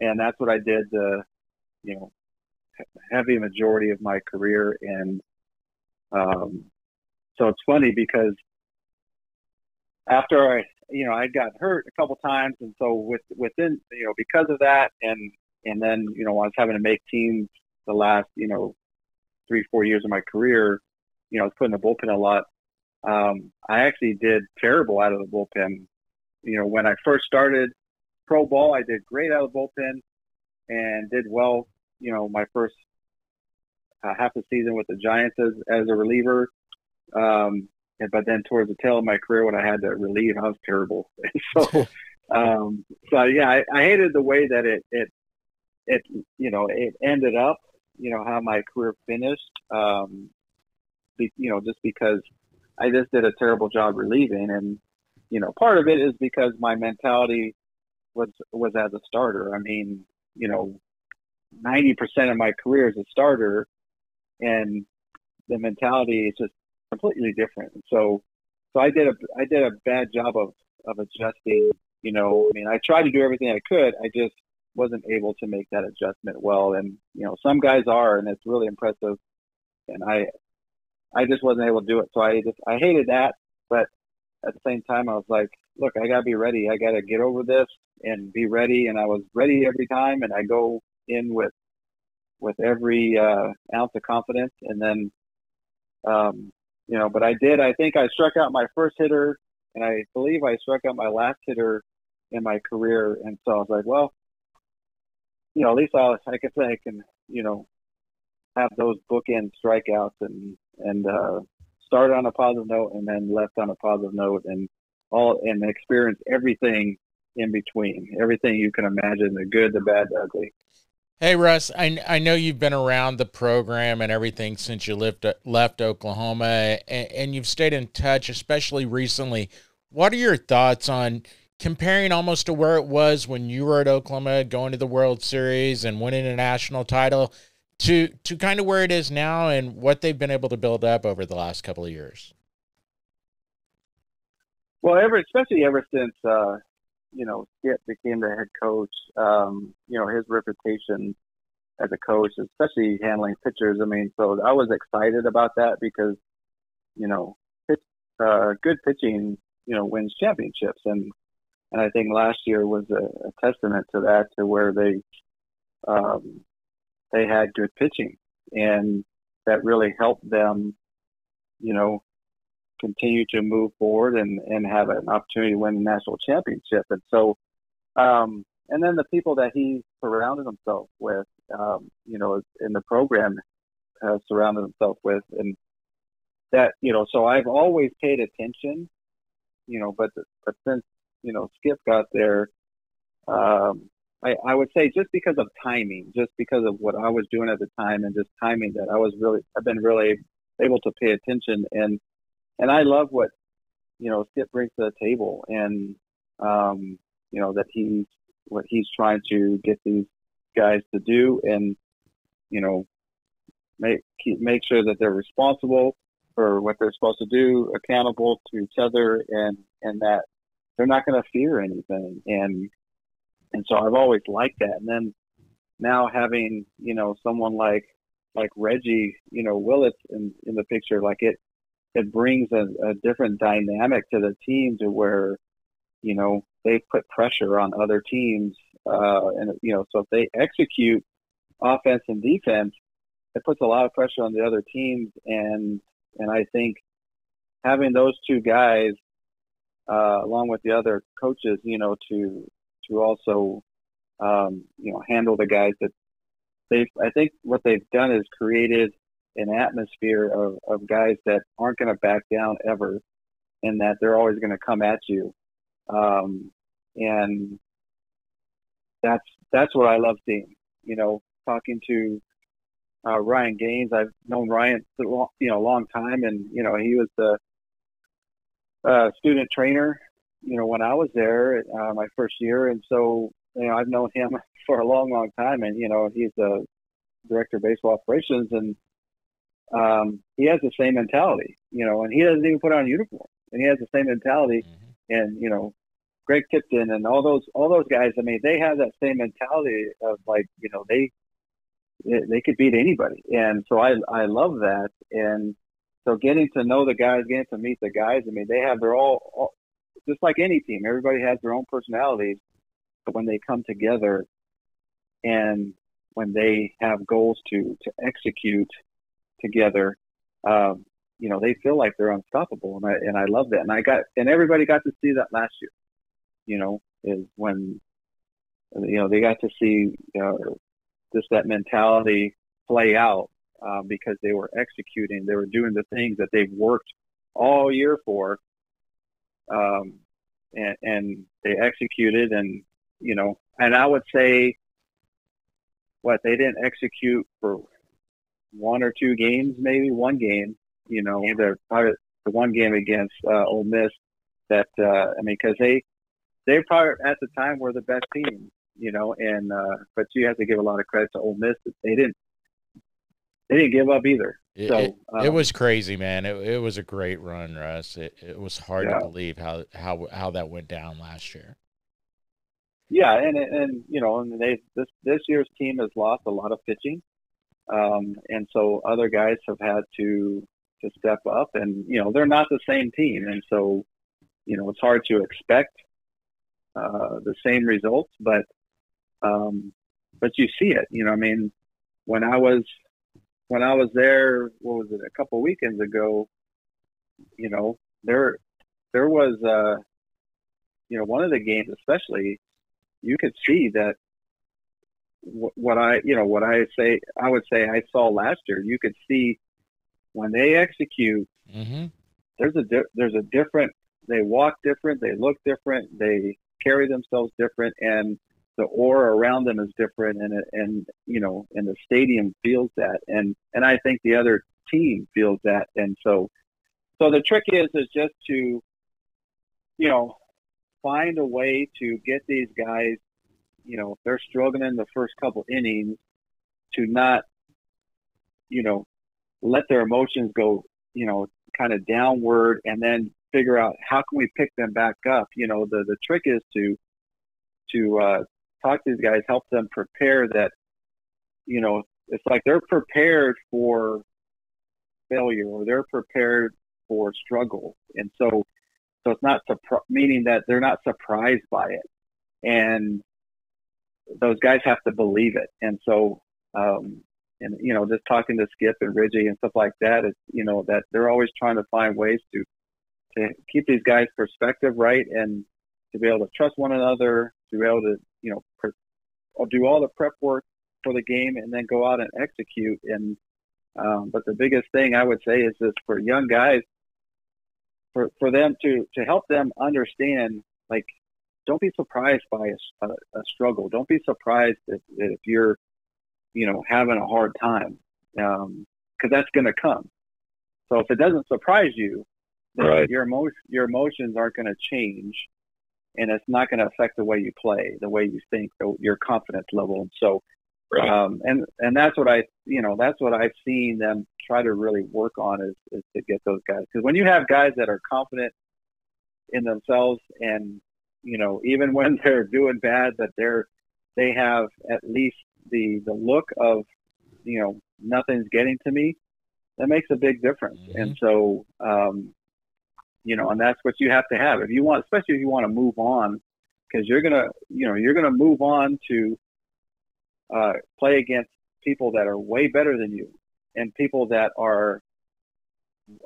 and that's what I did the you know heavy majority of my career and um, so it's funny because after I you know I got hurt a couple times and so with within you know because of that and and then you know I was having to make teams the last you know three four years of my career you know I was putting the bullpen a lot um, I actually did terrible out of the bullpen. You know, when I first started pro ball, I did great out of the bullpen and did well. You know, my first uh, half the season with the Giants as, as a reliever. Um, and, but then towards the tail of my career, when I had to relieve, I was terrible. so, um, so yeah, I, I hated the way that it, it, it, you know, it ended up, you know, how my career finished. Um, be, you know, just because I just did a terrible job relieving. And, you know, part of it is because my mentality was, was as a starter. I mean, you know, 90% of my career as a starter and the mentality is just completely different. And So, so I did a, I did a bad job of, of adjusting, you know, I mean, I tried to do everything I could. I just wasn't able to make that adjustment well. And, you know, some guys are, and it's really impressive. And I, I just wasn't able to do it. So I just I hated that, but at the same time I was like, look, I got to be ready. I got to get over this and be ready. And I was ready every time. And I go in with, with every uh, ounce of confidence. And then, um, you know, but I did. I think I struck out my first hitter, and I believe I struck out my last hitter in my career. And so I was like, well, you know, at least I, I can say I can, you know, have those bookend strikeouts and and uh, start on a positive note and then left on a positive note and all and experience everything in between, everything you can imagine, the good, the bad, the ugly. Hey Russ, I, I know you've been around the program and everything since you left left Oklahoma, and, and you've stayed in touch, especially recently. What are your thoughts on comparing almost to where it was when you were at Oklahoma, going to the World Series and winning a national title, to to kind of where it is now and what they've been able to build up over the last couple of years? Well, ever especially ever since uh, you know Skip became the head coach, um, you know his reputation as a coach, especially handling pitchers. I mean, so I was excited about that because you know pitch, uh, good pitching, you know, wins championships, and and I think last year was a, a testament to that, to where they um, they had good pitching, and that really helped them, you know, continue to move forward and, and have an opportunity to win the national championship. And so, um, and then the people that he surrounded himself with, um, you know, in the program, has surrounded himself with, and that, you know, so I've always paid attention, you know, but but since you know Skip got there, um, I, I would say just because of timing, just because of what I was doing at the time, and just timing that I was really, I've been really able to pay attention, and and I love what you know Skip brings to the table, and um, you know that he's what he's trying to get these guys to do, and you know make keep, make sure that they're responsible for what they're supposed to do, accountable to each other, and and that they're not going to fear anything, and and so I've always liked that. And then now having you know someone like like Reggie, you know Willits in in the picture, like it it brings a, a different dynamic to the team to where you know they put pressure on other teams, uh, and you know so if they execute offense and defense, it puts a lot of pressure on the other teams, and and I think having those two guys uh, along with the other coaches, you know, to to also, um, you know, handle the guys that they've, I think what they've done is created an atmosphere of, of guys that aren't going to back down ever and that they're always going to come at you. Um, and that's, that's what I love seeing, you know, talking to, uh, Ryan Gaines. I've known Ryan for long, you know, a long time and, you know, he was the, uh, student trainer you know, when I was there, uh, my first year. And so, you know, I've known him for a long, long time. And, you know, he's the director of baseball operations and, um, he has the same mentality, you know, and he doesn't even put on a uniform and he has the same mentality. Mm-hmm. And, you know, Greg Tipton and all those, all those guys, I mean, they have that same mentality of like, you know, they, they could beat anybody. And so I, I love that. And, so getting to know the guys, getting to meet the guys, I mean, they have their all, all just like any team, everybody has their own personalities, but when they come together and when they have goals to to execute together, um, you know, they feel like they're unstoppable, and I and I love that. And I got and everybody got to see that last year. You know, is when you know they got to see uh, just that mentality play out uh, because they were executing, they were doing the things that they've worked all year for, um, and, and they executed and you know and i would say what they didn't execute for one or two games maybe one game you know the the one game against uh, Ole Miss that uh, I mean because they they probably at the time were the best team you know and uh, but you have to give a lot of credit to Ole Miss that they didn't they didn't give up either it, so it, um, it, was crazy, man. It, it was a great run, Russ. It, it was hard Yeah. to believe how, how how that went down last year. Yeah, and and you know, and they this this year's team has lost a lot of pitching, um, and so other guys have had to to step up, and you know they're not the same team, and so you know, it's hard to expect uh, the same results, but um, but you see it. You know, I mean, when I was when I was there, what was it, a couple weekends ago? You know, there there was uh, you know, one of the games especially, you could see that what I, you know, what I say, I would say I saw last year. You could see when they execute, Mm-hmm. there's a di- there's a different. They walk different. They look different. They carry themselves different, and the aura around them is different. And it, and you know, and the stadium feels that, and and I think the other team feels that, and so so the trick is is just to, you know, find a way to get these guys, you know, they're struggling in the first couple innings, to not, you know, let their emotions go, you know, kind of downward and then figure out how can we pick them back up. You know, the, the trick is to, to, uh, talk to these guys, help them prepare that, you know, it's like they're prepared for failure or they're prepared for struggle. And so, so it's not surpri- meaning that they're not surprised by it. And those guys have to believe it. And so, um, and you know, just talking to Skip and Reggie and stuff like that, it's you know that they're always trying to find ways to to keep these guys' perspective right and to be able to trust one another, to be able to you know do all the prep work for the game and then go out and execute. And um, but the biggest thing I would say is this for young guys, for for them to to help them understand like don't be surprised by a, a, a struggle. Don't be surprised if, if you're you know, having a hard time, because um, that's going to come. So if it doesn't surprise you, Right. your emo- your emotions aren't going to change, and it's not going to affect the way you play, the way you think, the, your confidence level. And so, Right. um, and and that's what I, you know, that's what I've seen them try to really work on is is to get those guys. Because when you have guys that are confident in themselves, and you know, even when they're doing bad, that they're they have at least the the look of you know nothing's getting to me that makes a big difference. Mhm. and so um you know and that's what you have to have. If you want especially if you want to move on because you're gonna you know you're gonna move on to uh play against people that are way better than you and people that are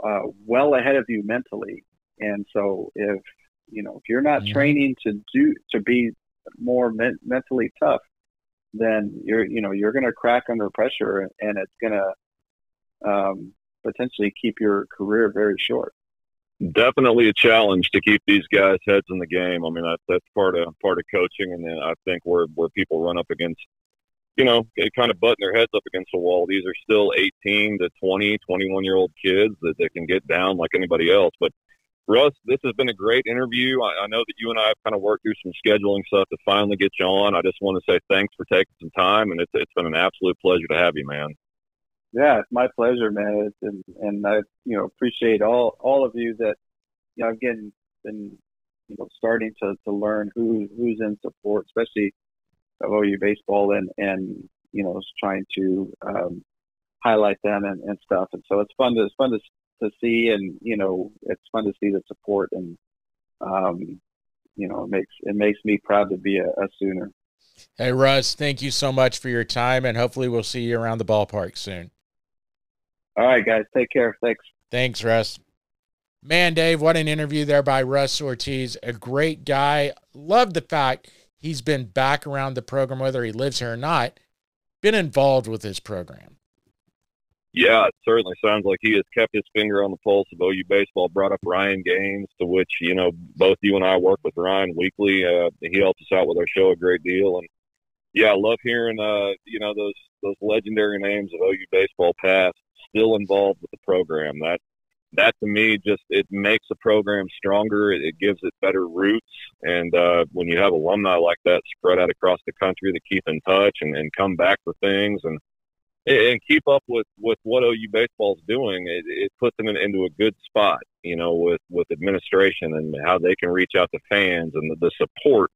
uh well ahead of you mentally. And so if you know if you're not Mhm. training to do to be more men- mentally tough then you're you know you're going to crack under pressure and it's going to um, potentially keep your career very short. definitely a challenge to keep these guys heads in the game. I mean, that's that's part of part of coaching, and then I think where where people run up against, you know, they kind of button their heads up against the wall. These are still 18 to 20, 21 year old kids that, that can get down like anybody else. But Russ, this has been a great interview. I, I know that you and I have kind of worked through some scheduling stuff to finally get you on. I just want to say thanks for taking some time, and it's it's been an absolute pleasure to have you, man. Yeah, it's my pleasure, man. And and I you know appreciate all all of you that you know I've been you know starting to to learn who who's in support, especially of OU baseball, and and you know trying to um, highlight them and, and stuff. And so it's fun to it's fun to to see, and you know it's fun to see the support, and um, you know it makes it makes me proud to be a, a Sooner. Hey, Russ, thank you so much for your time, and hopefully we'll see you around the ballpark soon. All right, guys, take care. Thanks. Thanks, Russ. Man, Dave, what an interview there by Russ Ortiz. A great guy. Love the fact he's been back around the program, whether he lives here or not, been involved with this program. Yeah, it certainly sounds like he has kept his finger on the pulse of OU baseball. Brought up Ryan Gaines, to which you know both you and I work with Ryan weekly. Uh, he helps us out with our show a great deal, and yeah, I love hearing uh, you know those those legendary names of OU baseball past still involved with the program. That that to me just it makes the program stronger. It, it gives it better roots, and uh, when you have alumni like that spread out across the country that keep in touch and, and come back for things and and keep up with with what OU baseball is doing, it, it puts them in, into a good spot. You know, with with administration and how they can reach out to fans and the, the support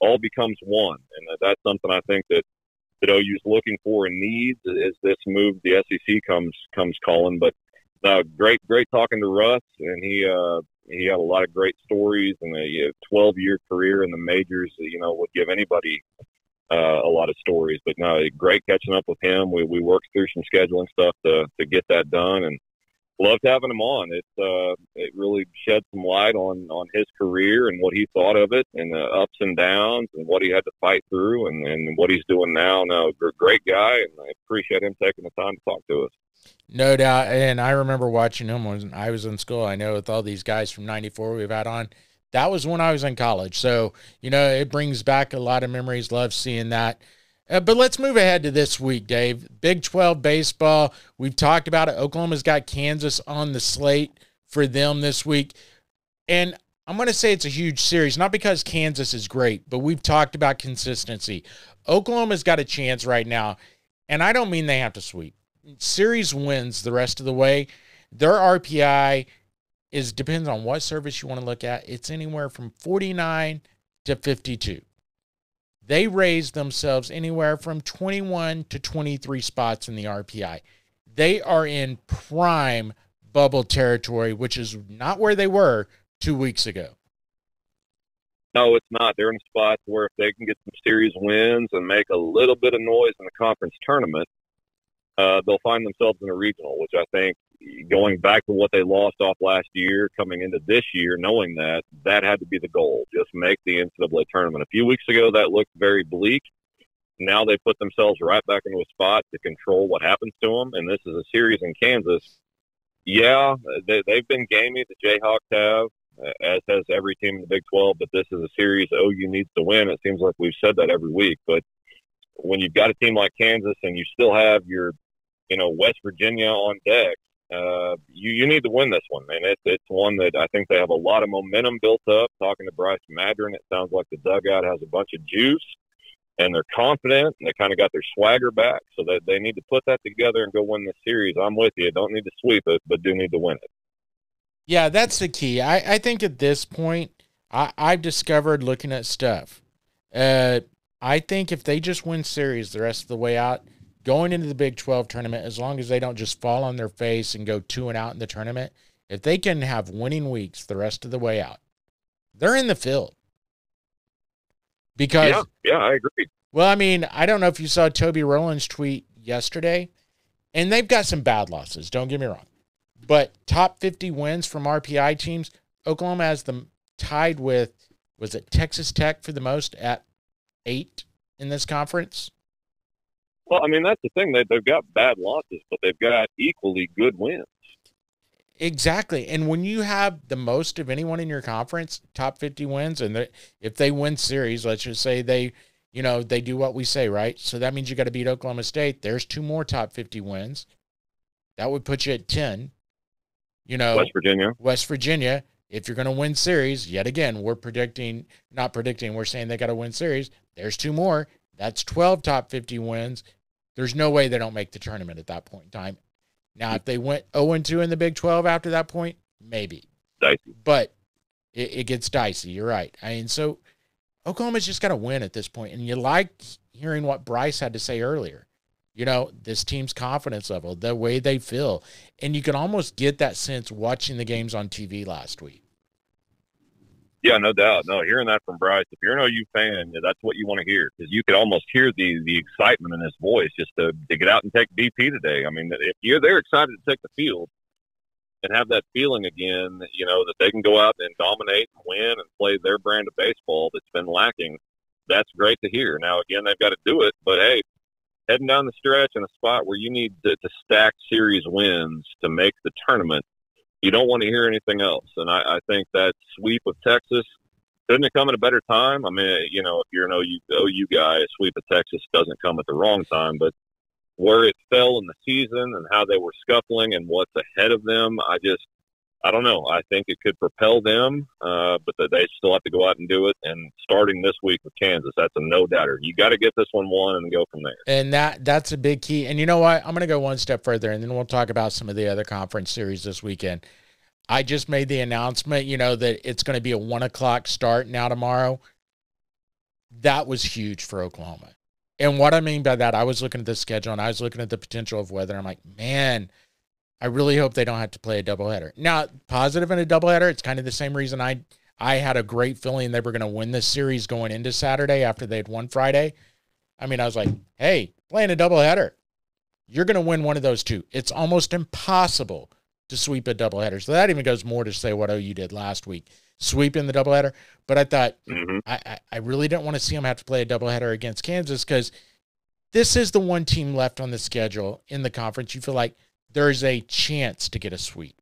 all becomes one, and that's something I think that that OU's looking for and needs as this move the SEC comes comes calling. But uh, great, great talking to Russ, and he uh, He had a lot of great stories and a 12 year career in the majors. You know, would give anybody uh, a lot of stories. But no, great catching up with him. We we worked through some scheduling stuff to to get that done, and loved having him on. It uh, it really shed some light on on his career and what he thought of it, and the ups and downs, and what he had to fight through, and and what he's doing now. No, great guy, and I appreciate him taking the time to talk to us. No doubt, and I remember watching him when I was in school. I know with all these guys from '94 we've had on that was when I was in college. So, you know, it brings back a lot of memories. Love seeing that. Uh, but let's move ahead to this week, Dave. Big 12 baseball. We've talked about it. Oklahoma's got Kansas on the slate for them this week. And I'm going to say it's a huge series, not because Kansas is great, but we've talked about consistency. Oklahoma's got a chance right now, and I don't mean they have to sweep. Series wins the rest of the way. Their RPI is depends on what service you want to look at. It's anywhere from 49 to 52. They raise themselves anywhere from 21 to 23 spots in the RPI. They are in prime bubble territory, which is not where they were two weeks ago. No, it's not. They're in a spot where if they can get some series wins and make a little bit of noise in the conference tournament, uh, they'll find themselves in a regional, which I think going back to what they lost off last year, coming into this year, knowing that that had to be the goal, just make the NCAA tournament. A few weeks ago, that looked very bleak. Now they put themselves right back into a spot to control what happens to them. And this is a series in Kansas. Yeah, they, they've been gamey. The Jayhawks have, uh, as has every team in the Big 12. But this is a series oh, OU needs to win. It seems like we've said that every week. But when you've got a team like Kansas and you still have your, you know, West Virginia on deck, uh, you, you need to win this one, and it's it's one that I think they have a lot of momentum built up. Talking to Bryce Madron, it sounds like the dugout has a bunch of juice, and they're confident, and they kind of got their swagger back, so that they need to put that together and go win this series. I'm with you. Don't need to sweep it, but do need to win it. Yeah, that's the key. I, I think at this point, I, I've discovered looking at stuff. Uh, I think if they just win series the rest of the way out – going into the Big 12 tournament, as long as they don't just fall on their face and go two and out in the tournament, if they can have winning weeks the rest of the way out, they're in the field. Because yeah, yeah, I agree. Well, I mean, I don't know if you saw Toby Rowland's tweet yesterday, and they've got some bad losses. Don't get me wrong, but top 50 wins from RPI teams, Oklahoma has them tied with was it Texas Tech for the most at eight in this conference. Well, I mean, that's the thing. They, they've got bad losses, but they've got equally good wins. Exactly. And when you have the most of anyone in your conference, top 50 wins, and if they win series, let's just say they, you know, they do what we say, right? So that means you got to beat Oklahoma State. There's two more top 50 wins. That would put you at 10. You know, West Virginia. West Virginia. If you're going to win series, yet again, we're predicting, not predicting, we're saying they got to win series. There's two more. That's 12 top 50 wins. There's no way they don't make the tournament at that point in time. Now, if they went 0 2 in the Big 12 after that point, maybe. Dicey. But it, it gets dicey. You're right. I mean, so Oklahoma's just got to win at this point. And you like hearing what Bryce had to say earlier. You know, this team's confidence level, the way they feel. And you can almost get that sense watching the games on TV last week. Yeah, no doubt. No, hearing that from Bryce, if you're an OU fan, that's what you want to hear because you could almost hear the the excitement in his voice just to, to get out and take BP today. I mean, if you're they're excited to take the field and have that feeling again, you know, that they can go out and dominate and win and play their brand of baseball that's been lacking. That's great to hear. Now, again, they've got to do it, but hey, heading down the stretch in a spot where you need to, to stack series wins to make the tournament you don't want to hear anything else. And I, I think that sweep of Texas couldn't have come at a better time. I mean, you know, if you're an OU, OU guy, a sweep of Texas doesn't come at the wrong time, but where it fell in the season and how they were scuffling and what's ahead of them, I just, I don't know. I think it could propel them, uh, but they still have to go out and do it. And starting this week with Kansas, that's a no doubter. You got to get this one won and go from there. And that that's a big key. And you know what? I'm going to go one step further, and then we'll talk about some of the other conference series this weekend. I just made the announcement, you know, that it's going to be a one o'clock start now tomorrow. That was huge for Oklahoma. And what I mean by that, I was looking at the schedule and I was looking at the potential of weather. I'm like, man, I really hope they don't have to play a doubleheader. Now, positive in a doubleheader, it's kind of the same reason I I had a great feeling they were going to win this series going into Saturday after they'd won Friday. I mean, I was like, hey, playing a doubleheader, you're going to win one of those two. It's almost impossible to sweep a doubleheader. So that even goes more to say what OU did last week, sweeping the doubleheader. But I thought hmm I, I, I really didn't want to see them have to play a doubleheader against Kansas because this is the one team left on the schedule in the conference. You feel like there's a chance to get a sweep.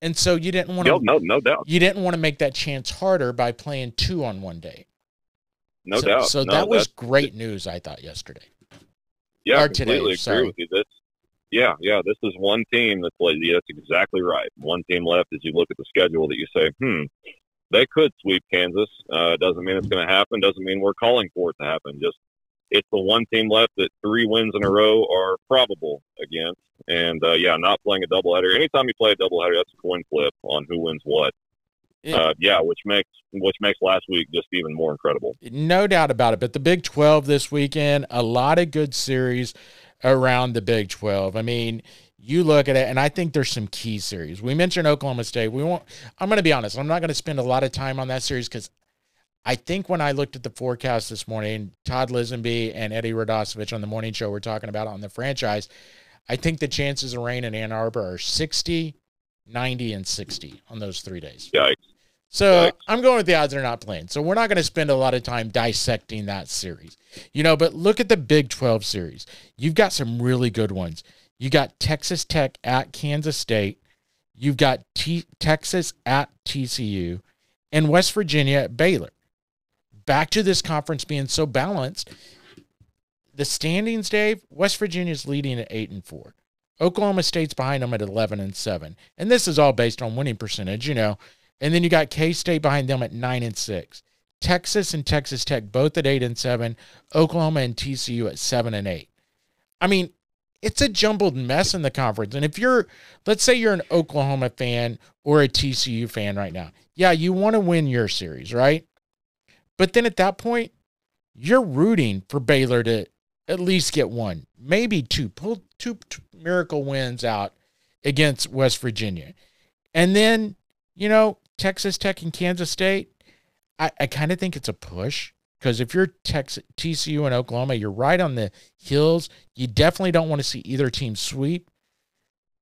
And so you didn't want to no, no doubt, you didn't want to make that chance harder by playing two on one day. no so, doubt. So No, that was great news, I thought, yesterday. Yeah, Or today, completely agree sorry. with you. This, yeah, yeah, this is one team that's like, yeah, that's exactly right. One team left as you look at the schedule that you say, hmm, they could sweep Kansas. Uh, doesn't mean it's going to happen. Doesn't mean we're calling for it to happen. Just it's the one team left that three wins in a row are probable against. And uh, yeah, not playing a doubleheader. Anytime you play a doubleheader, that's a coin flip on who wins what. Yeah. Uh, yeah, which makes which makes last week just even more incredible. No doubt about it. But the Big 12 this weekend, a lot of good series around the Big 12. I mean, you look at it, and I think there's some key series. We mentioned Oklahoma State. We won't, I'm going to be honest, I'm not going to spend a lot of time on that series because I think when I looked at the forecast this morning, Todd Lisenby and Eddie Radosevich on the morning show were talking about on the franchise. I think the chances of rain in Ann Arbor are 60, 90, and 60 on those three days. Yikes. So Yikes. I'm going with the odds are not playing. So we're not going to spend a lot of time dissecting that series. You know, but look at the Big 12 series. You've got some really good ones. You got Texas Tech at Kansas State. You've got T- Texas at TCU and West Virginia at Baylor. Back to this conference being so balanced. The standings, Dave, West Virginia's leading at 8 and 4. Oklahoma State's behind them at 11 and 7. And this is all based on winning percentage, you know. And then you got K State behind them at nine and six. Texas and Texas Tech both at eight and seven. Oklahoma and TCU at seven and eight. I mean, it's a jumbled mess in the conference. And if you're, let's say you're an Oklahoma fan or a TCU fan right now, yeah, you want to win your series, right? But then at that point, you're rooting for Baylor to at least get one, maybe two, pull two, two miracle wins out against West Virginia. And then, you know, Texas Tech and Kansas State, I, I kind of think it's a push because if you're Texas, TCU and Oklahoma, you're right on the hills. You definitely don't want to see either team sweep.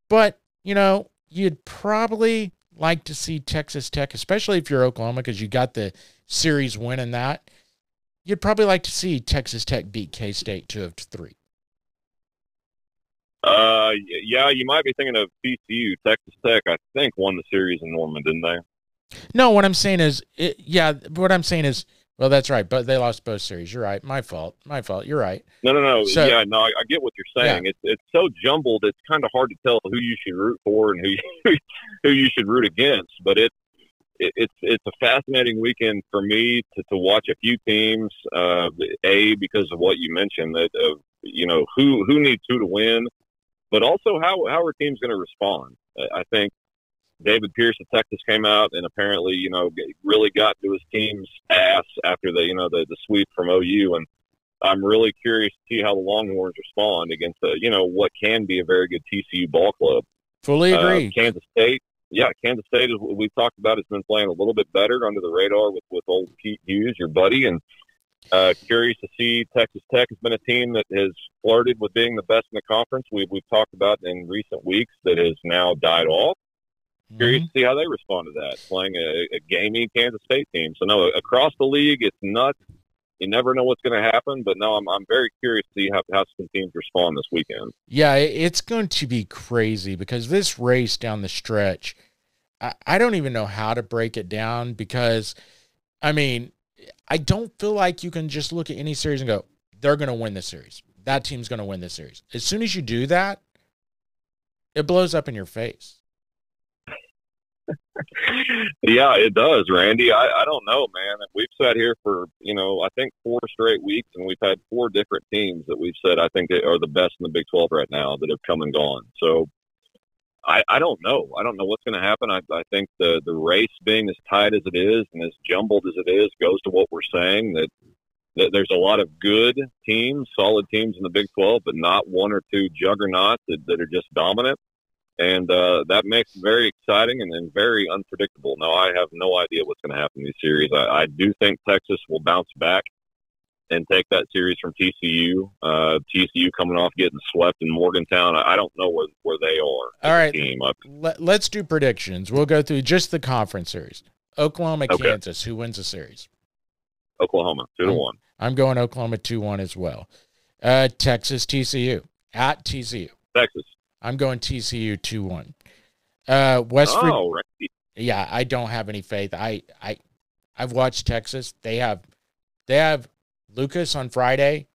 But, you know, you'd probably like to see Texas Tech, especially if you're Oklahoma, because you got the series win in that. You'd probably like to see Texas Tech beat K State two of three. Uh, yeah, you might be thinking of TCU. Texas Tech, I think, won the series in Norman, didn't they? No, what I'm saying is, it, yeah, what I'm saying is, well, that's right, but they lost both series. You're right. My fault. My fault. You're right. No, no, no. So- yeah, no, I, I get what you're saying. It's it's so jumbled. It's kind of hard to tell who you should root for and who you, who you should root against. But it, it it's it's a fascinating weekend for me to to watch a few teams. Uh, a because of what you mentioned that of you know who who needs who to win, but also how how are teams going to respond? I I think David Pierce of Texas came out and apparently, you know, really got to his team's ass after the, you know, the, the sweep from OU. And I'm really curious to see how the Longhorns respond against, the, you know, what can be a very good TCU ball club. Fully Uh, agree. Kansas State, yeah, Kansas State, as we've talked about, has been playing a little bit better under the radar with, with old Pete Hughes, your buddy. And uh, curious to see Texas Tech has been a team that has flirted with being the best in the conference. We've, we've talked about in recent weeks that has now died off curious Mhm. to see how they respond to that, playing a, a gamey Kansas State team. So no, across the league, it's nuts. You never know what's going to happen, but no, I'm, I'm very curious to see how, how some teams respond this weekend. Yeah, it's going to be crazy because this race down the stretch, I, I don't even know how to break it down because, I mean, I don't feel like you can just look at any series and go, they're going to win this series. That team's going to win this series. As soon as you do that, it blows up in your face. Yeah, it does, Randy. I, I don't know, man. We've sat here for, you know, I think four straight weeks, and we've had four different teams that we've said I think are the best in the Big 12 right now that have come and gone. So I, I don't know. I don't know what's going to happen. I, I think the, the race being as tight as it is and as jumbled as it is goes to what we're saying that, that there's a lot of good teams, solid teams in the Big 12, but not one or two juggernauts that, that are just dominant. And uh, that makes it very exciting and, and very unpredictable. Now, I have no idea what's going to happen in these series. I, I do think Texas will bounce back and take that series from TCU. Uh, TCU coming off getting swept in Morgantown. I, don't know where, where they are. All right. Team. Let, let's do predictions. We'll go through just the conference series. Oklahoma, Okay. Kansas. Who wins the series? Oklahoma, two to Um, one. I'm going Oklahoma 2 1 as well. Uh, Texas, TCU. At TCU. Texas. I'm going TCU 2 1. Uh, West. Oh, right. yeah, I don't have any faith. I I I've watched Texas. They have they have Lucas on Friday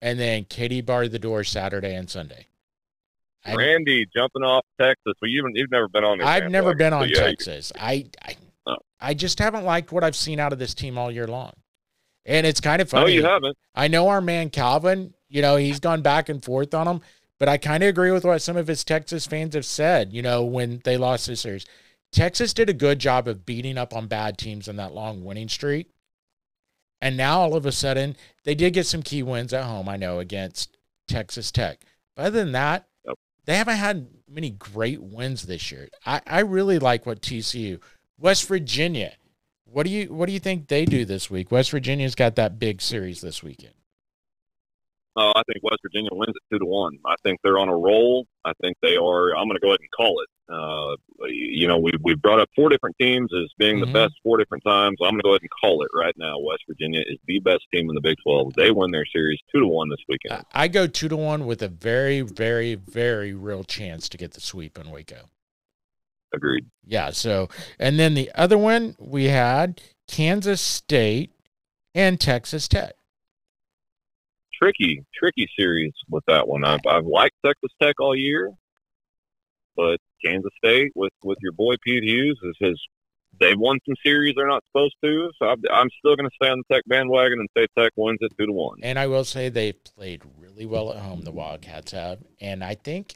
and then Katie barred the door Saturday and Sunday. I- Randy jumping off Texas. Well, you've, you've never been on. I've never been so on yeah, you- Texas. I I, Oh. I just haven't liked what I've seen out of this team all year long. And it's kind of funny. No, you haven't. I know our man Calvin, you know, he's gone back and forth on him, but I kind of agree with what some of his Texas fans have said, you know, when they lost this series. Texas did a good job of beating up on bad teams in that long winning streak. And now all of a sudden, they did get some key wins at home, I know, against Texas Tech. But other than that, Yep. they haven't had many great wins this year. I, I really like what TCU, West Virginia. What do you what do you think they do this week? West Virginia's got that big series this weekend. Oh, I think West Virginia wins it two to one. I think they're on a roll. I think they are. I'm going to go ahead and call it. Uh, you know, we we brought up four different teams as being Mhm. the best four different times. I'm going to go ahead and call it right now. West Virginia is the best team in the Big 12. They win their series two to one this weekend. I- I go two to one with a very, very, very real chance to get the sweep in Waco. Agreed. Yeah. So, and then the other one we had Kansas State and Texas Tech. Tricky, tricky series with that one. I've I've liked Texas Tech all year, but Kansas State with with your boy Pete Hughes is his. They've won some series they're not supposed to, so I'm, I'm still going to stay on the Tech bandwagon and say Tech wins it two to one. And I will say they played really well at home, the Wildcats have. And I think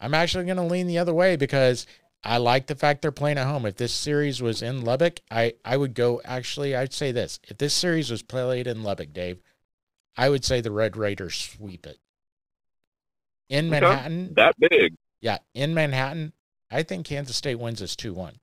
I'm actually going to lean the other way because I like the fact they're playing at home. If this series was in Lubbock, I, I would go, actually, I'd say this. If this series was played in Lubbock, Dave, I would say the Red Raiders sweep it. In Okay. Manhattan, That big, yeah, in Manhattan, I think Kansas State wins this 2 1.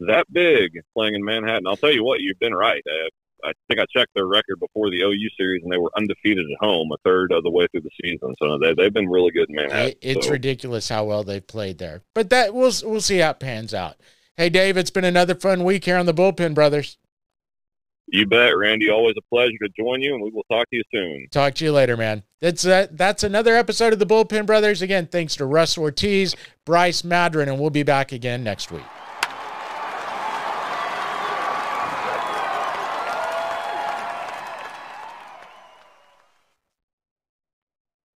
that big playing in Manhattan. I'll tell you what, you've been right. Uh, I think I checked their record before the OU series, and they were undefeated at home a third of the way through the season. So they they've been really good in Manhattan. It, it's so. ridiculous how well they've played there. But that we'll we'll see how it pans out. Hey Dave, it's been another fun week here on the Bullpen Brothers. You bet, Randy. Always a pleasure to join you, and we will talk to you soon. Talk to you later, man. That's that. That's another episode of the Bullpen Brothers. Again, thanks to Russ Ortiz, Bryce Madron, and we'll be back again next week.